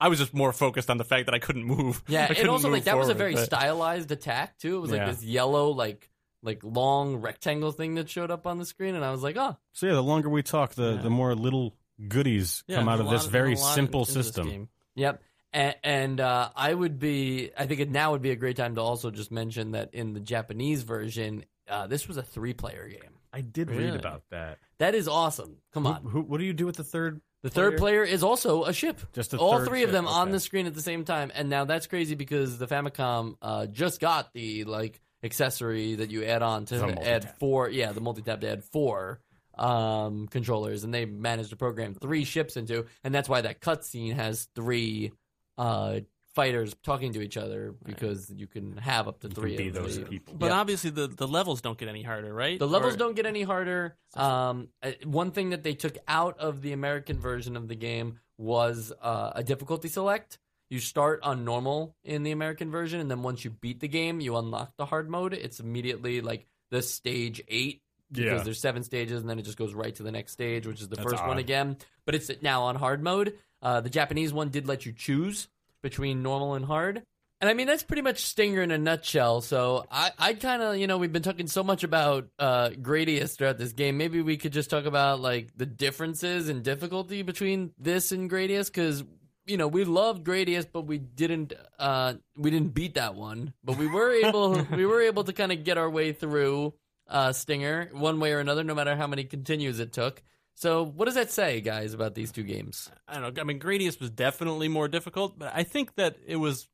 I was just more focused on the fact that I couldn't move. Yeah, (laughs) I couldn't also like that was a very but- stylized attack too. It was like Yeah. this yellow, like like long rectangle thing that showed up on the screen, and I was like, oh, So yeah, the longer we talk, the Yeah. the more little goodies Yeah, come out of this lot- very there's a lot simple system. Yep. And, and uh, I would be, I think it now would be a great time to also just mention that in the Japanese version, uh, this was a three player game. I did read about that. That is awesome. Come on. who, what do you do with the third? The third player? player is also a ship. Just All three of ship, them on the screen at the same time. And now that's crazy because the Famicom uh, just got the like accessory that you add on to The add four. Yeah, the multi tap to add four um, controllers, and they managed to program three ships into, and that's why that cutscene has three uh, fighters talking to each other because you can have up to You can three be of those people. But Yeah. obviously the, the levels don't get any harder, right? The levels Or- don't get any harder. Um, uh, one thing that they took out of the American version of the game was uh, a difficulty select. You start on normal in the American version, and then once you beat the game, you unlock the hard mode. It's immediately like the stage eight because Yeah. there's seven stages, and then it just goes right to the next stage, which is the That's first one again. But it's now on hard mode. Uh, the Japanese one did let you choose between normal and hard. And I mean that's pretty much Stinger in a nutshell. So I, I kind of, you know, we've been talking so much about uh, Gradius throughout this game. Maybe we could just talk about like the differences in difficulty between this and Gradius, because you know we loved Gradius, but we didn't, uh, we didn't beat that one. But we were able, (laughs) we were able to kind of get our way through uh, Stinger one way or another, no matter how many continues it took. So what does that say, guys, about these two games? I don't know. I mean, Gradius was definitely more difficult, but I think that it was,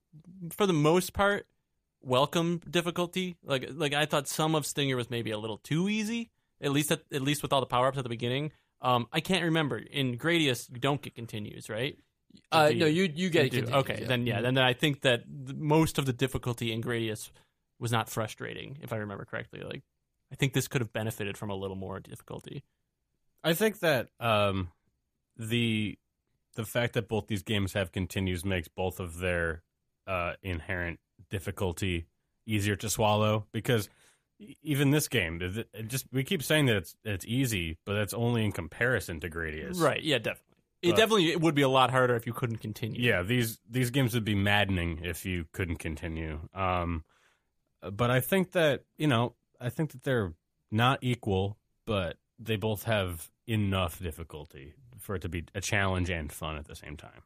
for the most part, welcome difficulty. Like, like I thought some of Stinger was maybe a little too easy. At least, at, at least with all the power ups at the beginning. Um, I can't remember in Gradius you don't get continues, right? Uh, Do no, you you get it. Okay, yeah. then yeah, then I think that the, most of the difficulty in Gradius was not frustrating, if I remember correctly. Like, I think this could have benefited from a little more difficulty. I think that um, the the fact that both these games have continues makes both of their uh, inherent difficulty easier to swallow because even this game, just we keep saying that it's it's easy, but that's only in comparison to Gradius. Right? Yeah, definitely. It But- definitely it would be a lot harder if you couldn't continue. Yeah, these these games would be maddening if you couldn't continue. Um, but I think that you know, I think that they're not equal, but they both have enough difficulty for it to be a challenge and fun at the same time.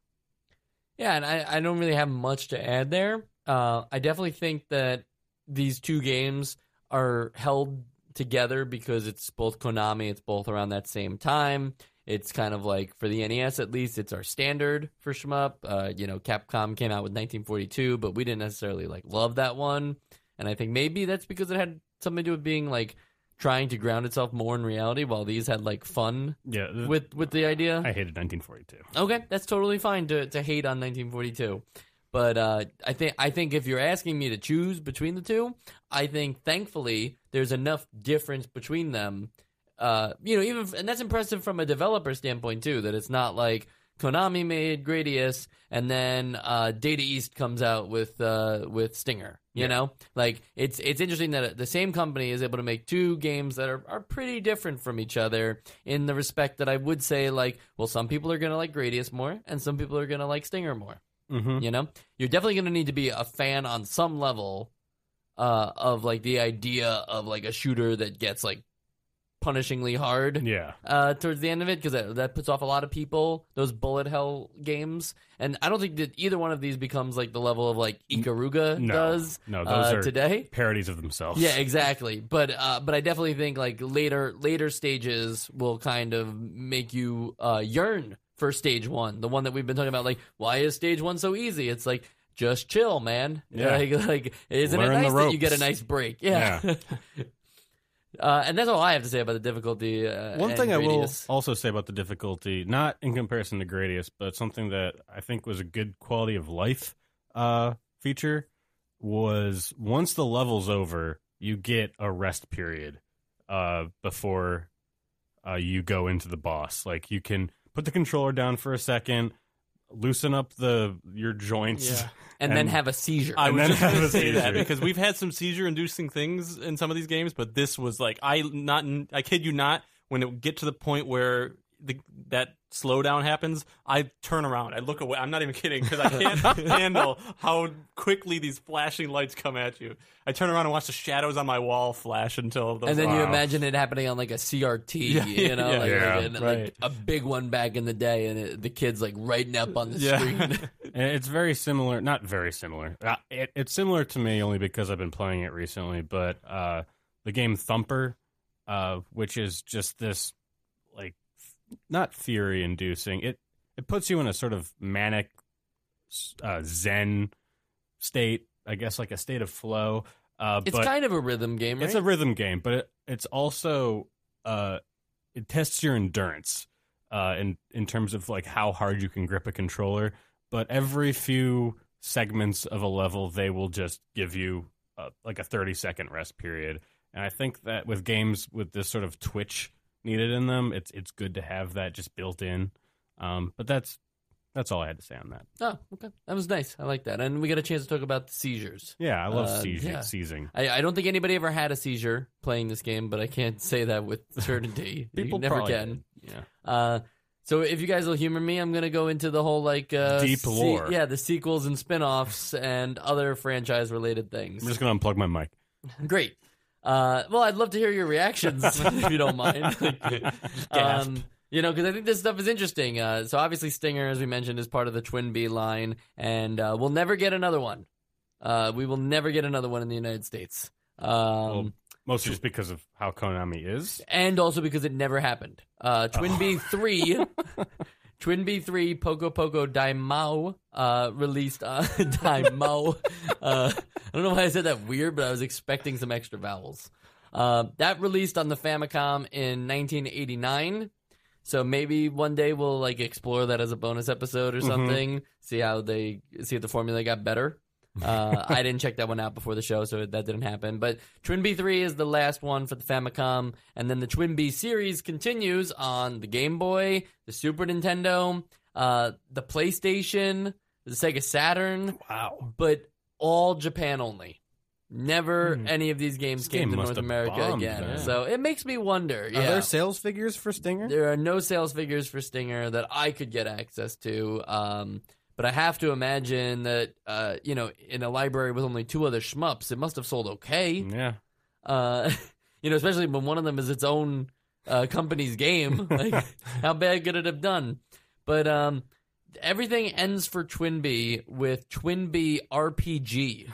Yeah, and I, I don't really have much to add there. Uh, I definitely think that these two games are held together because it's both Konami, it's both around that same time. It's kind of like for the NES at least, it's our standard for shmup. Uh, you know, Capcom came out with 1942, but we didn't necessarily like love that one. And I think maybe that's because it had something to do with being like trying to ground itself more in reality, while these had like fun Yeah, th- with with the idea. I hated 1942. Okay, that's totally fine to, to hate on 1942. But uh, I think I think if you're asking me to choose between the two, I think thankfully there's enough difference between them. Uh, you know, even and that's impressive from a developer standpoint too. That it's not like Konami made Gradius and then uh, Data East comes out with uh, with Stinger. You Yeah. know, like it's it's interesting that the same company is able to make two games that are, are pretty different from each other in the respect that I would say like, well, some people are gonna like Gradius more and some people are gonna like Stinger more. Mm-hmm. You know, you're definitely gonna need to be a fan on some level uh, of like the idea of like a shooter that gets like punishingly hard Yeah. uh, towards the end of it because that, that puts off a lot of people. Those bullet hell games, and I don't think that either one of these becomes like the level of like Ikaruga No. does No, those uh, are today. parodies of themselves. Yeah, exactly. But uh, but I definitely think like later later stages will kind of make you uh, yearn for stage one, the one that we've been talking about. Like, why is stage one so easy? It's like just chill, man. Yeah. (laughs) Like, like isn't Learn it nice that you get a nice break? Yeah. (laughs) uh, and that's all I have to say about the difficulty. Uh, One thing I will also say about the difficulty, not in comparison to Gradius, but something that I think was a good quality of life uh, feature was once the level's over, you get a rest period uh, before uh, you go into the boss. Like you can put the controller down for a second, loosen up the your joints. Yeah. (laughs) and, then have a seizure. I And was then just have going a to say that because we've had some seizure-inducing things in some of these games, but this was like I not I kid you not. When it would get to the point where the, that slowdown happens, I turn around, I look away. I'm not even kidding because I can't (laughs) handle how quickly these flashing lights come at you. I turn around and watch the shadows on my wall flash until those and then you imagine it happening on like a CRT, (laughs) Yeah, you know, yeah, like, yeah, like, an- like a big one back in the day, and it, the kids like writing up on the Yeah. screen. (laughs) And It's very similar, not very similar. Uh, it, it's similar to me only because I've been playing it recently. But uh, the game Thumper, uh, which is just this like f- not fury inducing. It it puts you in a sort of manic uh, Zen state, I guess, like a state of flow. Uh, it's kind of a rhythm game, right? it's a rhythm game, but it, it's also uh, it tests your endurance uh, in in terms of like how hard you can grip a controller. But every few segments of a level, they will just give you uh, like a thirty second rest period. And I think that with games with this sort of twitch needed in them, it's it's good to have that just built in. Um, but that's that's all I had to say on that. oh, okay, that was nice. I like that, and we got a chance to talk about the seizures. Yeah, I love Uh, seizing. yeah. seizing. I, I don't think anybody ever had a seizure playing this game, but I can't (laughs) say that with certainty. (laughs) People you never can. did. Yeah. Uh, so if you guys will humor me, I'm gonna go into the whole like uh, Deep lore. yeah, the sequels and spin-offs and other franchise-related things. I'm just gonna unplug my mic. Great. Uh, well, I'd love to hear your reactions (laughs) if you don't mind. (laughs) um, you know, because I think this stuff is interesting. Uh, so obviously, Stinger, as we mentioned, is part of the TwinBee line, and uh, we'll never get another one. Uh, we will never get another one in the United States. Um, Well, Mostly just because of how Konami is. and also because it never happened. Uh, TwinBee three, (laughs) TwinBee three, Poco Poco Daimao uh, released uh, (laughs) Daimao. Uh, I don't know why I said that weird, but I was expecting some extra vowels. Uh, that released on the Famicom in 1989. So maybe one day we'll like explore that as a bonus episode or something. See how they see if the formula got better. (laughs) Uh, I didn't check that one out before the show, so that didn't happen. But TwinBee three is the last one for the Famicom, and then the TwinBee series continues on the Game Boy, the Super Nintendo, uh, the PlayStation, the Sega Saturn, Wow. but all Japan only. Never Hmm. any of these games This came game to North America bombed again. then. So it makes me wonder. Are Yeah. there sales figures for Stinger? There are no sales figures for Stinger that I could get access to. Um, but I have to imagine that, uh, you know, in a library with only two other shmups, it must have sold okay. yeah. Uh, (laughs) you know, especially when one of them is its own uh, company's game. (laughs) Like, how bad could it have done? But um, everything ends for TwinBee with TwinBee RPG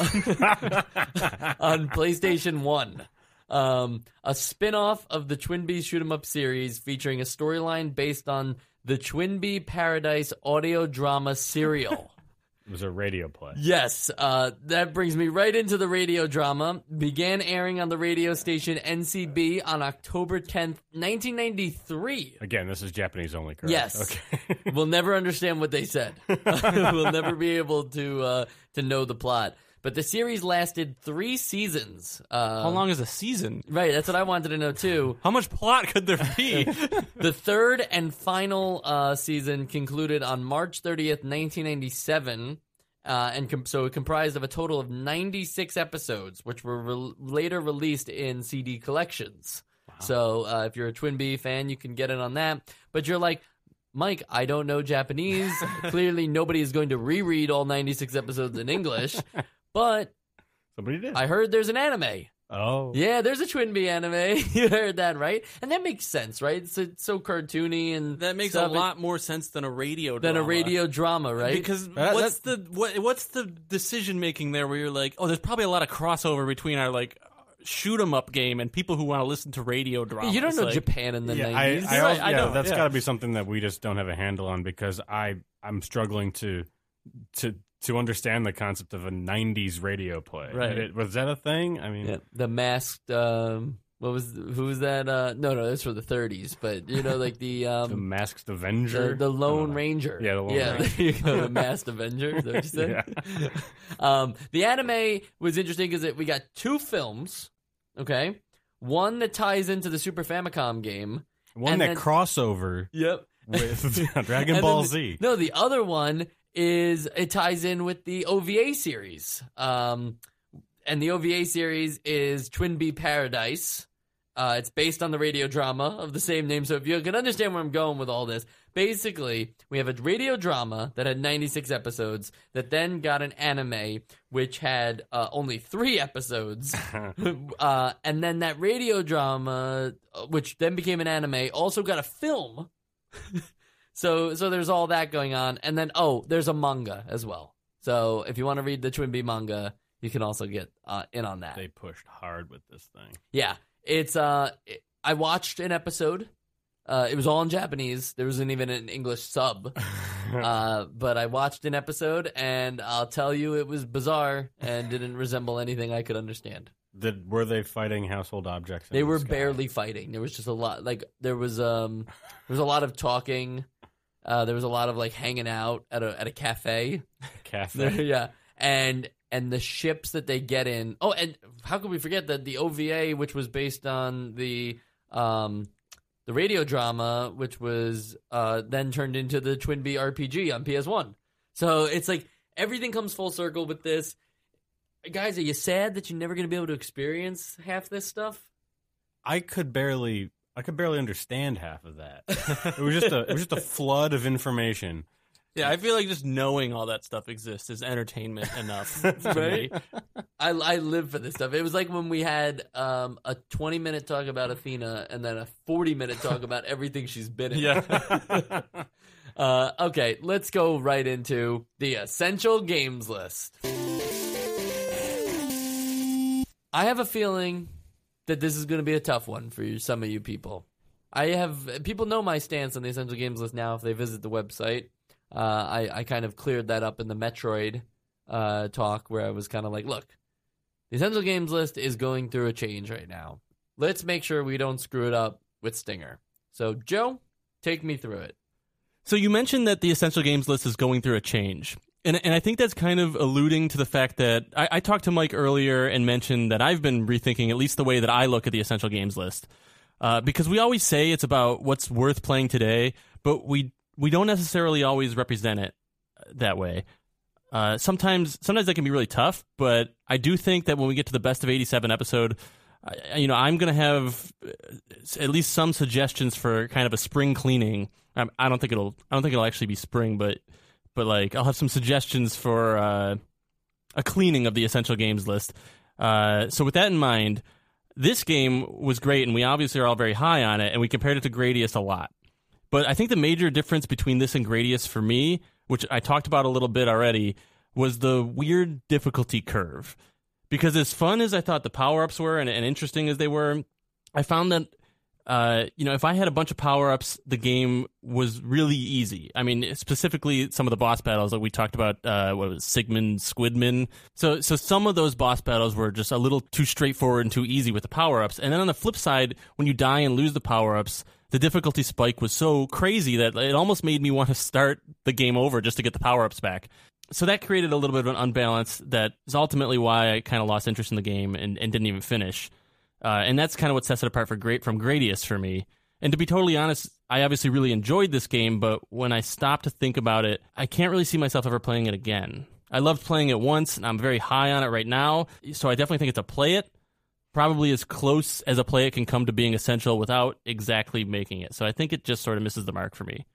(laughs) on PlayStation 1. Um, a spin off of the TwinBee Shoot 'em Up series featuring a storyline based on the TwinBee Paradise audio drama serial. (laughs) It was a radio play. Yes, uh, that brings me right into the radio drama. Began airing on the radio station NCB on October 10th, 1993. Again, this is Japanese only, correct? Yes. Okay. (laughs) We'll never understand what they said. (laughs) we'll never be able to uh, to know the plot. But the series lasted three seasons. Uh, How long is a season? Right, that's what I wanted to know too. (laughs) How much plot could there be? (laughs) The third and final uh, season concluded on March 30th, 1997. Uh, and com- so it comprised of a total of 96 episodes, which were re- later released in CD collections. So uh, if you're a TwinBee fan, you can get it on that. But you're like, Mike, I don't know Japanese. (laughs) Clearly, nobody is going to reread all 96 episodes in English. But Somebody did. I heard there's an anime. Oh, Yeah, there's a TwinBee anime. (laughs) you heard that right? And that makes sense, right? It's, it's so cartoony and That makes stuff. a lot more sense than a radio drama. than a radio drama, right? Because That- what's the what, what's the decision making there where you're like, oh, there's probably a lot of crossover between our like shoot 'em up game and people who want to listen to radio drama. you don't know like, Japan in the yeah, I, 90s. I, You're also, right, I yeah, know, that's yeah. got to be something that we just don't have a handle on because I I'm struggling to to to understand the concept of a '90s radio play. Right. It- was that a thing? I mean, Yeah, the masked. Um, what was who was that? Uh, no, no, that's for the 30s. But you know, like the (laughs) the um, Masked Avenger, the, the Lone. Ranger. Yeah, the Lone yeah, Ranger. (laughs) you go, the (laughs) masked Avenger. Is that what you said? Yeah. um, the anime was interesting because we got two films. Okay, one that ties into the Super Famicom game. One And that then- crossover Yep. with Dragon Ball the- Z. No, the other one is it ties in with the OVA series. Um, and the OVA series is TwinBee Paradise. Uh, it's based on the radio drama of the same name. So if you can understand where I'm going with all this, basically we have a radio drama that had 96 episodes that then got an anime which had uh, only three episodes. (laughs) (laughs) uh, and then that radio drama, uh, which then became an anime, also got a film. (laughs) so so there's all that going on, and then oh, there's a manga as well. So if you want to read the TwinBee manga, you can also get uh, in on that. They pushed hard with this thing. Yeah, it's uh, it- I watched an episode. Uh, it was all in Japanese. There wasn't even an English sub. (laughs) Uh, but I watched an episode, and I'll tell you, it was bizarre and didn't resemble anything I could understand. Did were they fighting household objects? They the were sky? barely fighting. There was just a lot, like there was um, there was a lot of talking. Uh, there was a lot of like hanging out at a at a cafe. (laughs) cafe. (laughs) yeah, and and the ships that they get in. Oh, and how could we forget that the OVA, which was based on the um, the radio drama, which was uh, then turned into the TwinBee RPG on PS One. So it's like everything comes full circle with this. Guys, are you sad that you're never going to be able to experience half this stuff? I could barely I could barely understand half of that. it was just a it was just a flood of information. Yeah, I feel like just knowing all that stuff exists is entertainment enough (laughs) for me. I, I live for this stuff. It was like when we had um, a 20 minute talk about Athena and then a 40 minute talk about everything she's been in. Yeah. (laughs) Uh, okay, let's go right into the essential games list. I have a feeling that this is going to be a tough one for some of you people. I have people know my stance on the essential games list now if they visit the website. Uh, I I kind of cleared that up in the Metroid uh, talk where I was kind of like, look, the essential games list is going through a change right now. Let's make sure we don't screw it up with Stinger. So Joe, take me through it. So you mentioned that the essential games list is going through a change. And, and I think that's kind of alluding to the fact that I, I talked to Mike earlier and mentioned that I've been rethinking at least the way that I look at the essential games list. Uh, because we always say it's about what's worth playing today, but we we don't necessarily always represent it that way. Uh, sometimes sometimes that can be really tough, but I do think that when we get to the best of 87 episode, I, you know, I'm going to have uh, at least some suggestions for kind of a spring cleaning. Um, I don't think it'll I don't think it'll actually be spring, but but like I'll have some suggestions for uh, a cleaning of the essential games list. Uh, so with that in mind, this game was great, and we obviously are all very high on it, and we compared it to Gradius a lot. But I think the major difference between this and Gradius for me, which I talked about a little bit already, was the weird difficulty curve. Because as fun as I thought the power ups were and, and interesting as they were, I found that uh, you know, if I had a bunch of power ups, the game was really easy. I mean, specifically some of the boss battles that we talked about. Uh, what was it, Sigmund Squidman? So, so some of those boss battles were just a little too straightforward and too easy with the power ups. And then on the flip side, when you die and lose the power ups, the difficulty spike was so crazy that it almost made me want to start the game over just to get the power ups back. So that created a little bit of an unbalance that is ultimately why I kind of lost interest in the game and, and didn't even finish. Uh, and that's kind of what sets it apart for great from Gradius for me. And to be totally honest, I obviously really enjoyed this game, but when I stop to think about it, I can't really see myself ever playing it again. I loved playing it once, and I'm very high on it right now, so I definitely think it's a play it. Probably as close as a play it can come to being essential without exactly making it. So I think it just sort of misses the mark for me.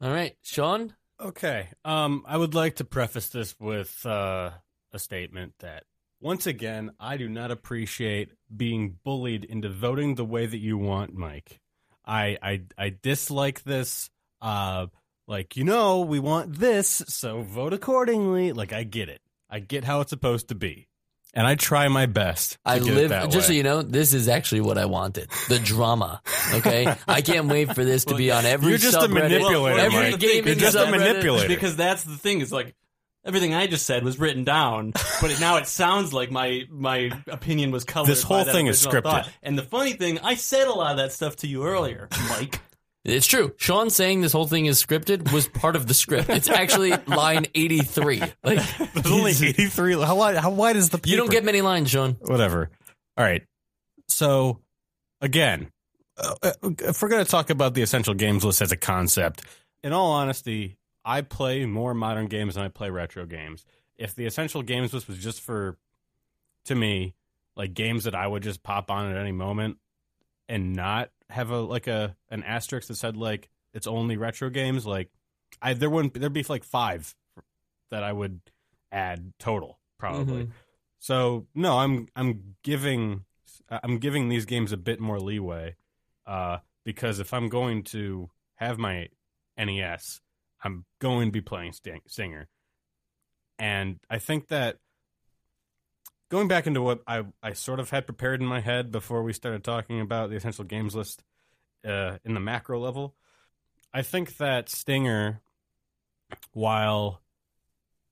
All right, Sean. Okay. Um, I would like to preface this with uh, a statement that once again, I do not appreciate being bullied into voting the way that you want, Mike. I I I dislike this. Uh, like you know, we want this, so vote accordingly. Like I get it. I get how it's supposed to be, and I try my best. To I get it live that just so you know. This is actually what I wanted: the drama. Okay, I can't wait for this to be on every. You're just a manipulator, every Mike. gaming You're just a manipulator. because that's the thing is like everything I just said was written down, but it, now it sounds like my my opinion was colored. This whole by that thing is original scripted. thought. And the funny thing, I said a lot of that stuff to you earlier, Mike. It's true. Sean saying this whole thing is scripted was part of the script. It's actually line eighty-three. Like (laughs) There's only 83. How wide, how wide is the paper? you don't get many lines, Sean. whatever. All right. So, again, uh, uh, if we're going to talk about the essential games list as a concept, in all honesty, I play more modern games than I play retro games. If the essential games list was just for, to me, like games that I would just pop on at any moment and not have a like a an asterisk that said like it's only retro games, like I there wouldn't there'd be like five that I would add total probably. Mhm. So no, I'm I'm giving I'm giving these games a bit more leeway uh, because if I'm going to have my NES, I'm going to be playing Sting- Stinger, and I think that going back into what I I sort of had prepared in my head before we started talking about the essential games list uh, in the macro level, I think that Stinger, while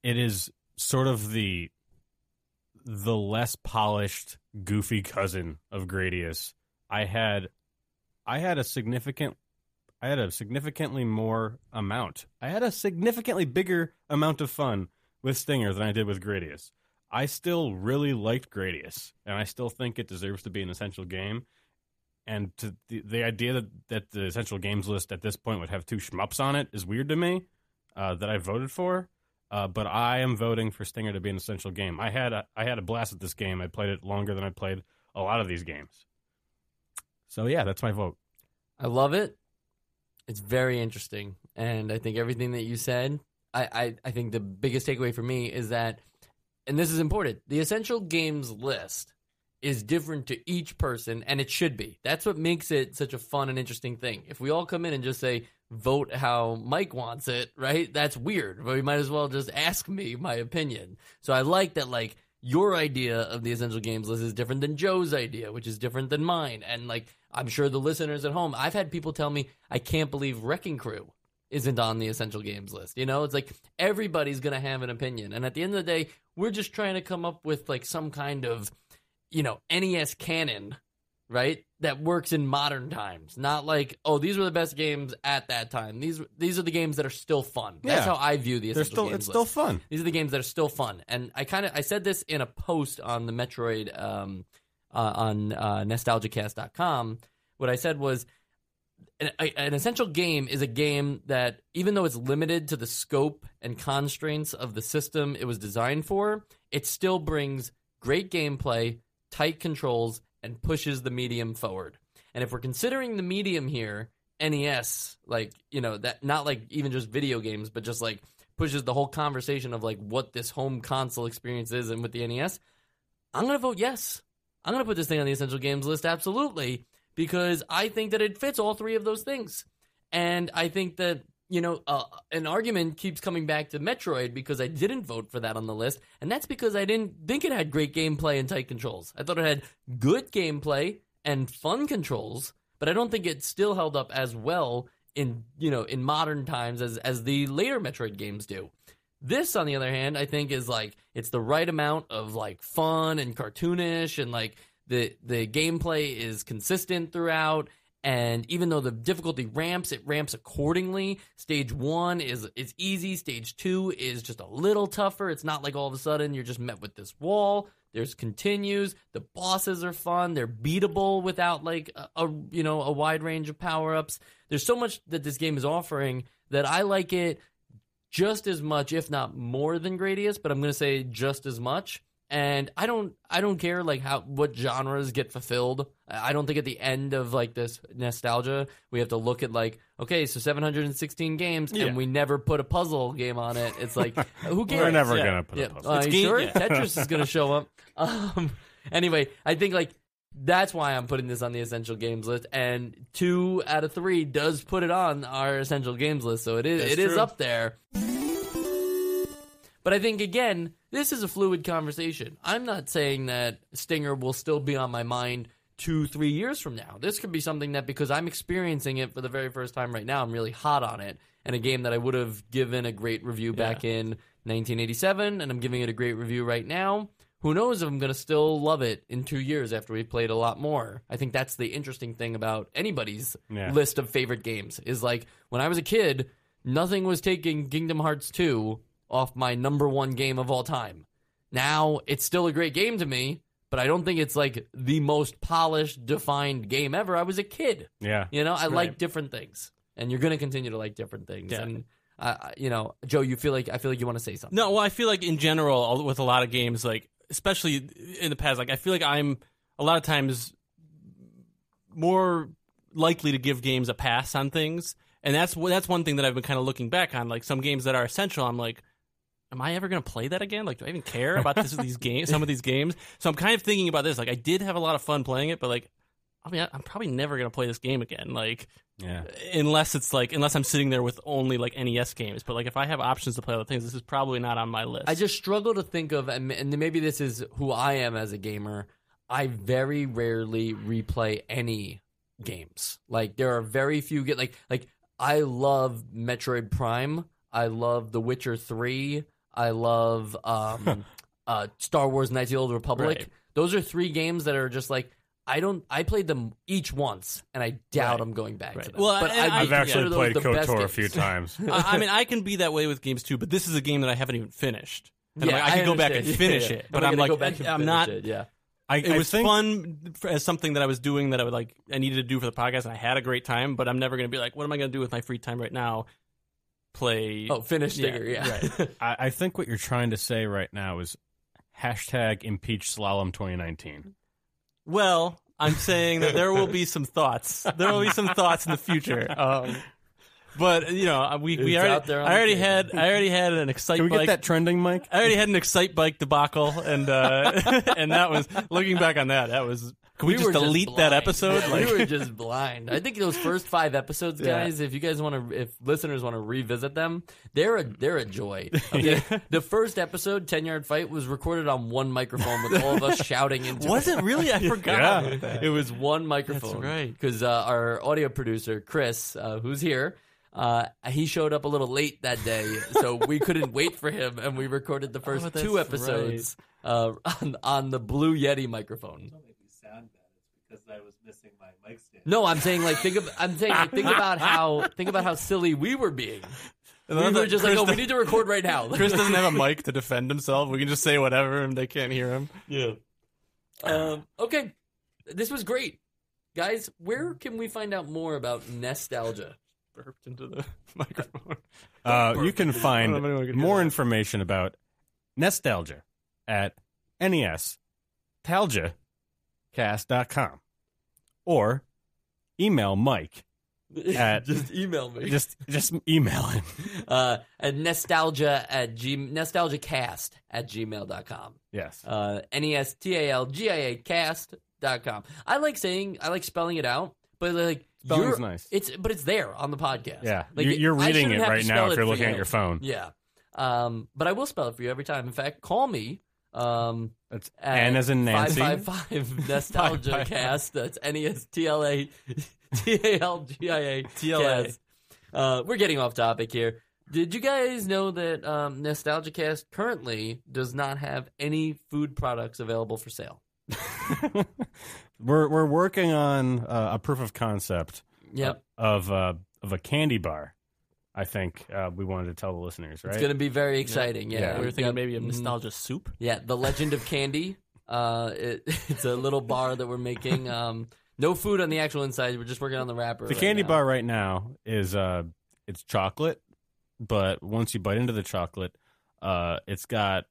it is sort of the the less polished, goofy cousin of Gradius, I had I had a significant I had a significantly more amount. I had a significantly bigger amount of fun with Stinger than I did with Gradius. I still really liked Gradius, and I still think it deserves to be an essential game. And to the, the idea that, that the essential games list at this point would have two shmups on it is weird to me. Uh, that I voted for, uh, but I am voting for Stinger to be an essential game. I had a, I had a blast at this game. I played it longer than I played a lot of these games. So yeah, that's my vote. I love it. It's very interesting, and I think everything that you said. I, I, I think the biggest takeaway for me is that, and this is important. The essential games list is different to each person, and it should be. That's what makes it such a fun and interesting thing. If we all come in and just say vote how Mike wants it, right? That's weird. But we might as well just ask me my opinion. So I like that. Like your idea of the essential games list is different than Joe's idea, which is different than mine. And like, I'm sure the listeners at home, I've had people tell me, I can't believe Wrecking Crew isn't on the essential games list. You know, it's like everybody's going to have an opinion. And at the end of the day, we're just trying to come up with like some kind of, you know, NES canon, right? That works in modern times. Not like, oh, these were the best games at that time. These these are the games that are still fun. That's Yeah. how I view the They're essential still games it's still fun. These are the games that are still fun, and I kind of I said this in a post on the Metroid um, uh, on uh, nostalgicast.com. What I said was an, an essential game is a game that even though it's limited to the scope and constraints of the system it was designed for, it still brings great gameplay, tight controls, and pushes the medium forward. And if we're considering the medium here, NES, like, you know, that not like even just video games, but just like pushes the whole conversation of like what this home console experience is and with the NES, I'm going to vote yes. I'm going to put this thing on the essential games list absolutely because I think that it fits all three of those things. And I think that, you know, uh, an argument keeps coming back to Metroid because I didn't vote for that on the list. And that's because I didn't think it had great gameplay and tight controls. I thought it had good gameplay and fun controls, but I don't think it still held up as well in, you know, in modern times as, as the later Metroid games do. This, on the other hand, I think is like it's the right amount of like fun and cartoonish, and like the the gameplay is consistent throughout. And even though the difficulty ramps, it ramps accordingly. Stage one is is easy. Stage two is just a little tougher. It's not like all of a sudden you're just met with this wall. There's continues. The bosses are fun. They're beatable without like a, a you know a wide range of power ups. There's so much that this game is offering that I like it just as much, if not more than Gradius, but I'm going to say just as much. and I don't I don't care like how what genres get fulfilled. I I don't think at the end of like this nostalgia we have to look at like okay, so 716 games Yeah. and we never put a puzzle game on it. It's like (laughs) who cares? We're never Yeah. gonna put Yeah, a puzzle. uh, It's you game- sure yeah. Tetris is gonna show up. (laughs) Um, anyway, I think like that's why I'm putting this on the essential games list, and two out of three does put it on our essential games list, so it is That's it is true. up there. But I think again, this is a fluid conversation. I'm not saying that Stinger will still be on my mind two, three years from now. This could be something that because I'm experiencing it for the very first time right now, I'm really hot on it. And a game that I would have given a great review back in 1987, and I'm giving it a great review right now. Who knows if I'm going to still love it in two years after we've played a lot more? I think that's the interesting thing about anybody's Yeah. list of favorite games is like when I was a kid, nothing was taking Kingdom Hearts 2 off my number one game of all time. Now it's still a great game to me, but I don't think it's like the most polished, defined game ever. I was a kid, Yeah. you know. I Right. like different things, and you're gonna continue to like different things. Yeah. And uh, you know, Joe, you feel like I feel like you want to say something. No, well, I feel like in general, with a lot of games, like especially in the past, like I feel like I'm a lot of times more likely to give games a pass on things, and that's that's one thing that I've been kind of looking back on. Like some games that are essential, I'm like, am I ever going to play that again? Like, do I even care about this, these (laughs) games? Some of these games. So I'm kind of thinking about this. Like, I did have a lot of fun playing it, but like, I mean, I'm probably never going to play this game again. Like, Yeah. unless it's like unless I'm sitting there with only like NES games. But like if I have options to play other things, this is probably not on my list. I just struggle to think of, and and maybe this is who I am as a gamer. I very rarely replay any games. Like there are very few get like like I love Metroid Prime. I love The Witcher Three. I love um, (laughs) uh, Star Wars: Knights of the Old Republic. Right. Those are three games that are just like. I don't. I played them each once, and I doubt Right. I'm going back to them. Well, but I, I, I've Yeah, actually consider played those the best KOTOR a few times. (laughs) I, I mean, I can be that way with games too, but this is a game that I haven't even finished. And Yeah, I'm like, I can go back and (laughs) finish Yeah, it, but We're I'm like, go back I'm not. it, Yeah. I, It I was think, fun for, as something that I was doing that I would like. I needed to do for the podcast, and I had a great time. But I'm never going to be like, what am I going to do with my free time right now? Play. Oh, finish Yeah, Yeah. right. (laughs) I, I think what you're trying to say right now is hashtag impeach slalom 2019. Well, I'm saying that there will be some thoughts. There will be some thoughts in the future. Um, but you know, we we It's already, out there on I already the had I already had an excite Can we bike. get that trending, Mike? I already had an Excitebike debacle, and uh, (laughs) and that was looking back on that. That was. Can we, were just delete that episode? (laughs) Like, we were just blind. I think those first five episodes, Yeah. guys. If you guys want to, if listeners want to revisit them, they're a they're a joy. (laughs) Okay? The first episode, ten yard fight, was recorded on one microphone with all of us (laughs) shouting into. It. Was it really? I forgot. Yeah. about that. It was one microphone. right. Because uh, our audio producer Chris, uh, who's here. Uh, he showed up a little late that day, so we couldn't wait for him, and we recorded the first Oh, that's two episodes uh, on, on the Blue Yeti microphone. Don't make me sound bad. It's because I was missing my mic stand. No, I'm saying like think of I'm saying like, think about how think about how silly we were being. And We were the- just like, Chris oh, we need to record right now. (laughs) Chris doesn't have a mic to defend himself. We can just say whatever, and they can't hear him. yeah. Um, okay, this was great, guys. Where can we find out more about nostalgia? Burped into the (laughs) microphone. Uh, you can I don't know if find can more information about nostalgia at E nestalgiacast.com or email Mike (laughs) At- just email me. just just email him. (laughs) uh, at nostalgia at g nestalgiacast at gmail.com. Yes. Uh, N E S T A L G I A cast dot com. I like saying, I like spelling it out, but like, Spelling's you're- nice. It's, but it's there on the podcast. Yeah. Like, You- you're reading it right now if you're looking at your phone. Yeah. Um, but I will spell it for you every time. In fact, call me. Um, That's at N as in Nancy. 555 (laughs) nostalgia Five, five, cast. That's N E S T L A (laughs) T A L G I A TLA. cast. Uh, we're getting off topic here. Did you guys know that um, NEStalgia Cast currently does not have any food products available for sale? (laughs) we're we're working on uh, a proof of concept Yep. of uh, of a candy bar. I think uh, we wanted to tell the listeners, right? It's going to be very exciting. Yeah. Yeah. we were thinking Yep. maybe of Mhm. nostalgia soup. Yeah, the Legend of Candy. Uh, it, (laughs) it's a little bar that we're making. (laughs) Um, no food on the actual inside. We're just working on the wrapper. the right candy now. bar right now is uh it's chocolate, but once you bite into the chocolate, uh it's got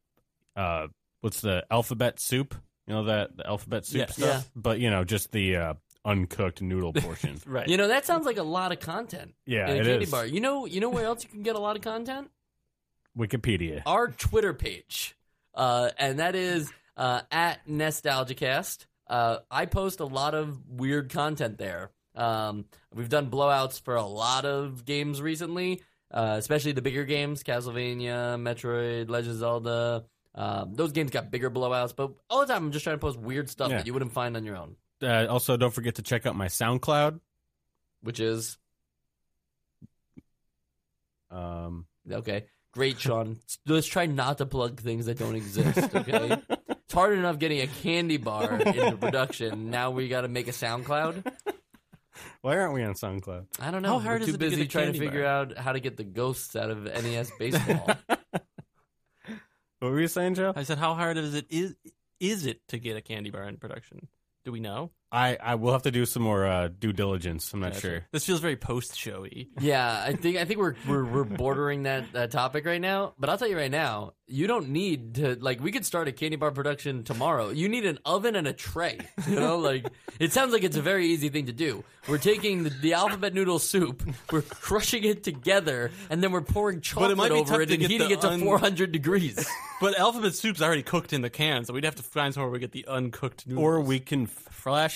uh what's the alphabet soup? You know that the alphabet soup Yes. stuff, Yeah. but you know just the uh, uncooked noodle (laughs) portion. Right. You know, that sounds like a lot of content yeah, in a it candy is. bar. You know, you know where else you can get a lot of content? Wikipedia. Our Twitter page, uh, and that is uh, at NEStalgiaCast. Uh, I post a lot of weird content there. Um, we've done blowouts for a lot of games recently, uh, especially the bigger games: Castlevania, Metroid, Legend of Zelda. Um, those games got bigger blowouts, but all the time I'm just trying to post weird stuff Yeah. that you wouldn't find on your own. Uh, also, don't forget to check out my SoundCloud. Which is Um, Okay. Great, Sean. (laughs) Let's try not to plug things that don't exist, okay? (laughs) it's hard enough getting a candy bar into production. Now we got to make a SoundCloud. why aren't we on SoundCloud? I don't know. How hard We're is too it to get busy a trying to figure bar? out how to get the ghosts out of NES baseball. (laughs) What were you saying, Joe? I said, how hard is it is is it to get a candy bar in production? Do we know? I I will have to do some more uh, due diligence. I'm not Gotcha. sure. This feels very post showy. yeah, I think I think we're we're, we're bordering that, that topic right now. But I'll tell you right now, you don't need to like. We could start a candy bar production tomorrow. You need an oven and a tray. You know, (laughs) like it sounds like it's a very easy thing to do. We're taking the, the alphabet noodle soup, we're crushing it together, and then we're pouring chocolate might be over it and heating it to un- 400 degrees. (laughs) But alphabet soup's already cooked in the can, so we'd have to find somewhere we get the uncooked noodles. Or we can f-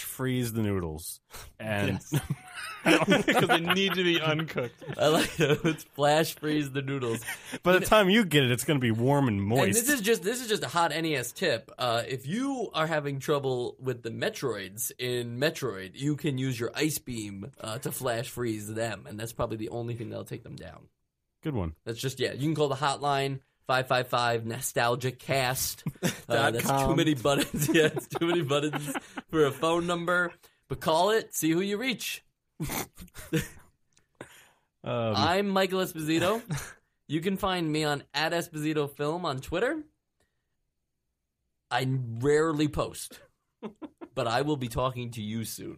flash freeze the noodles, and (laughs) (laughs) because they need to be uncooked. I like it. Let's flash freeze the noodles. by the time you get it, it's going to be warm and And moist. this is just this is just a hot NES tip. Uh, if you are having trouble with the Metroids in Metroid, you can use your ice beam uh, to flash freeze them, and that's probably the only thing that'll take them down. Good one. That's just yeah. You can call the hotline five five five nostalgia cast. (laughs) Uh, that's too many (laughs) buttons. yeah, it's too many buttons for a phone number. But call it. See who you reach. (laughs) Um, I'm Michael Esposito. You can find me on at Esposito Film on Twitter. I rarely post, but I will be talking to you soon.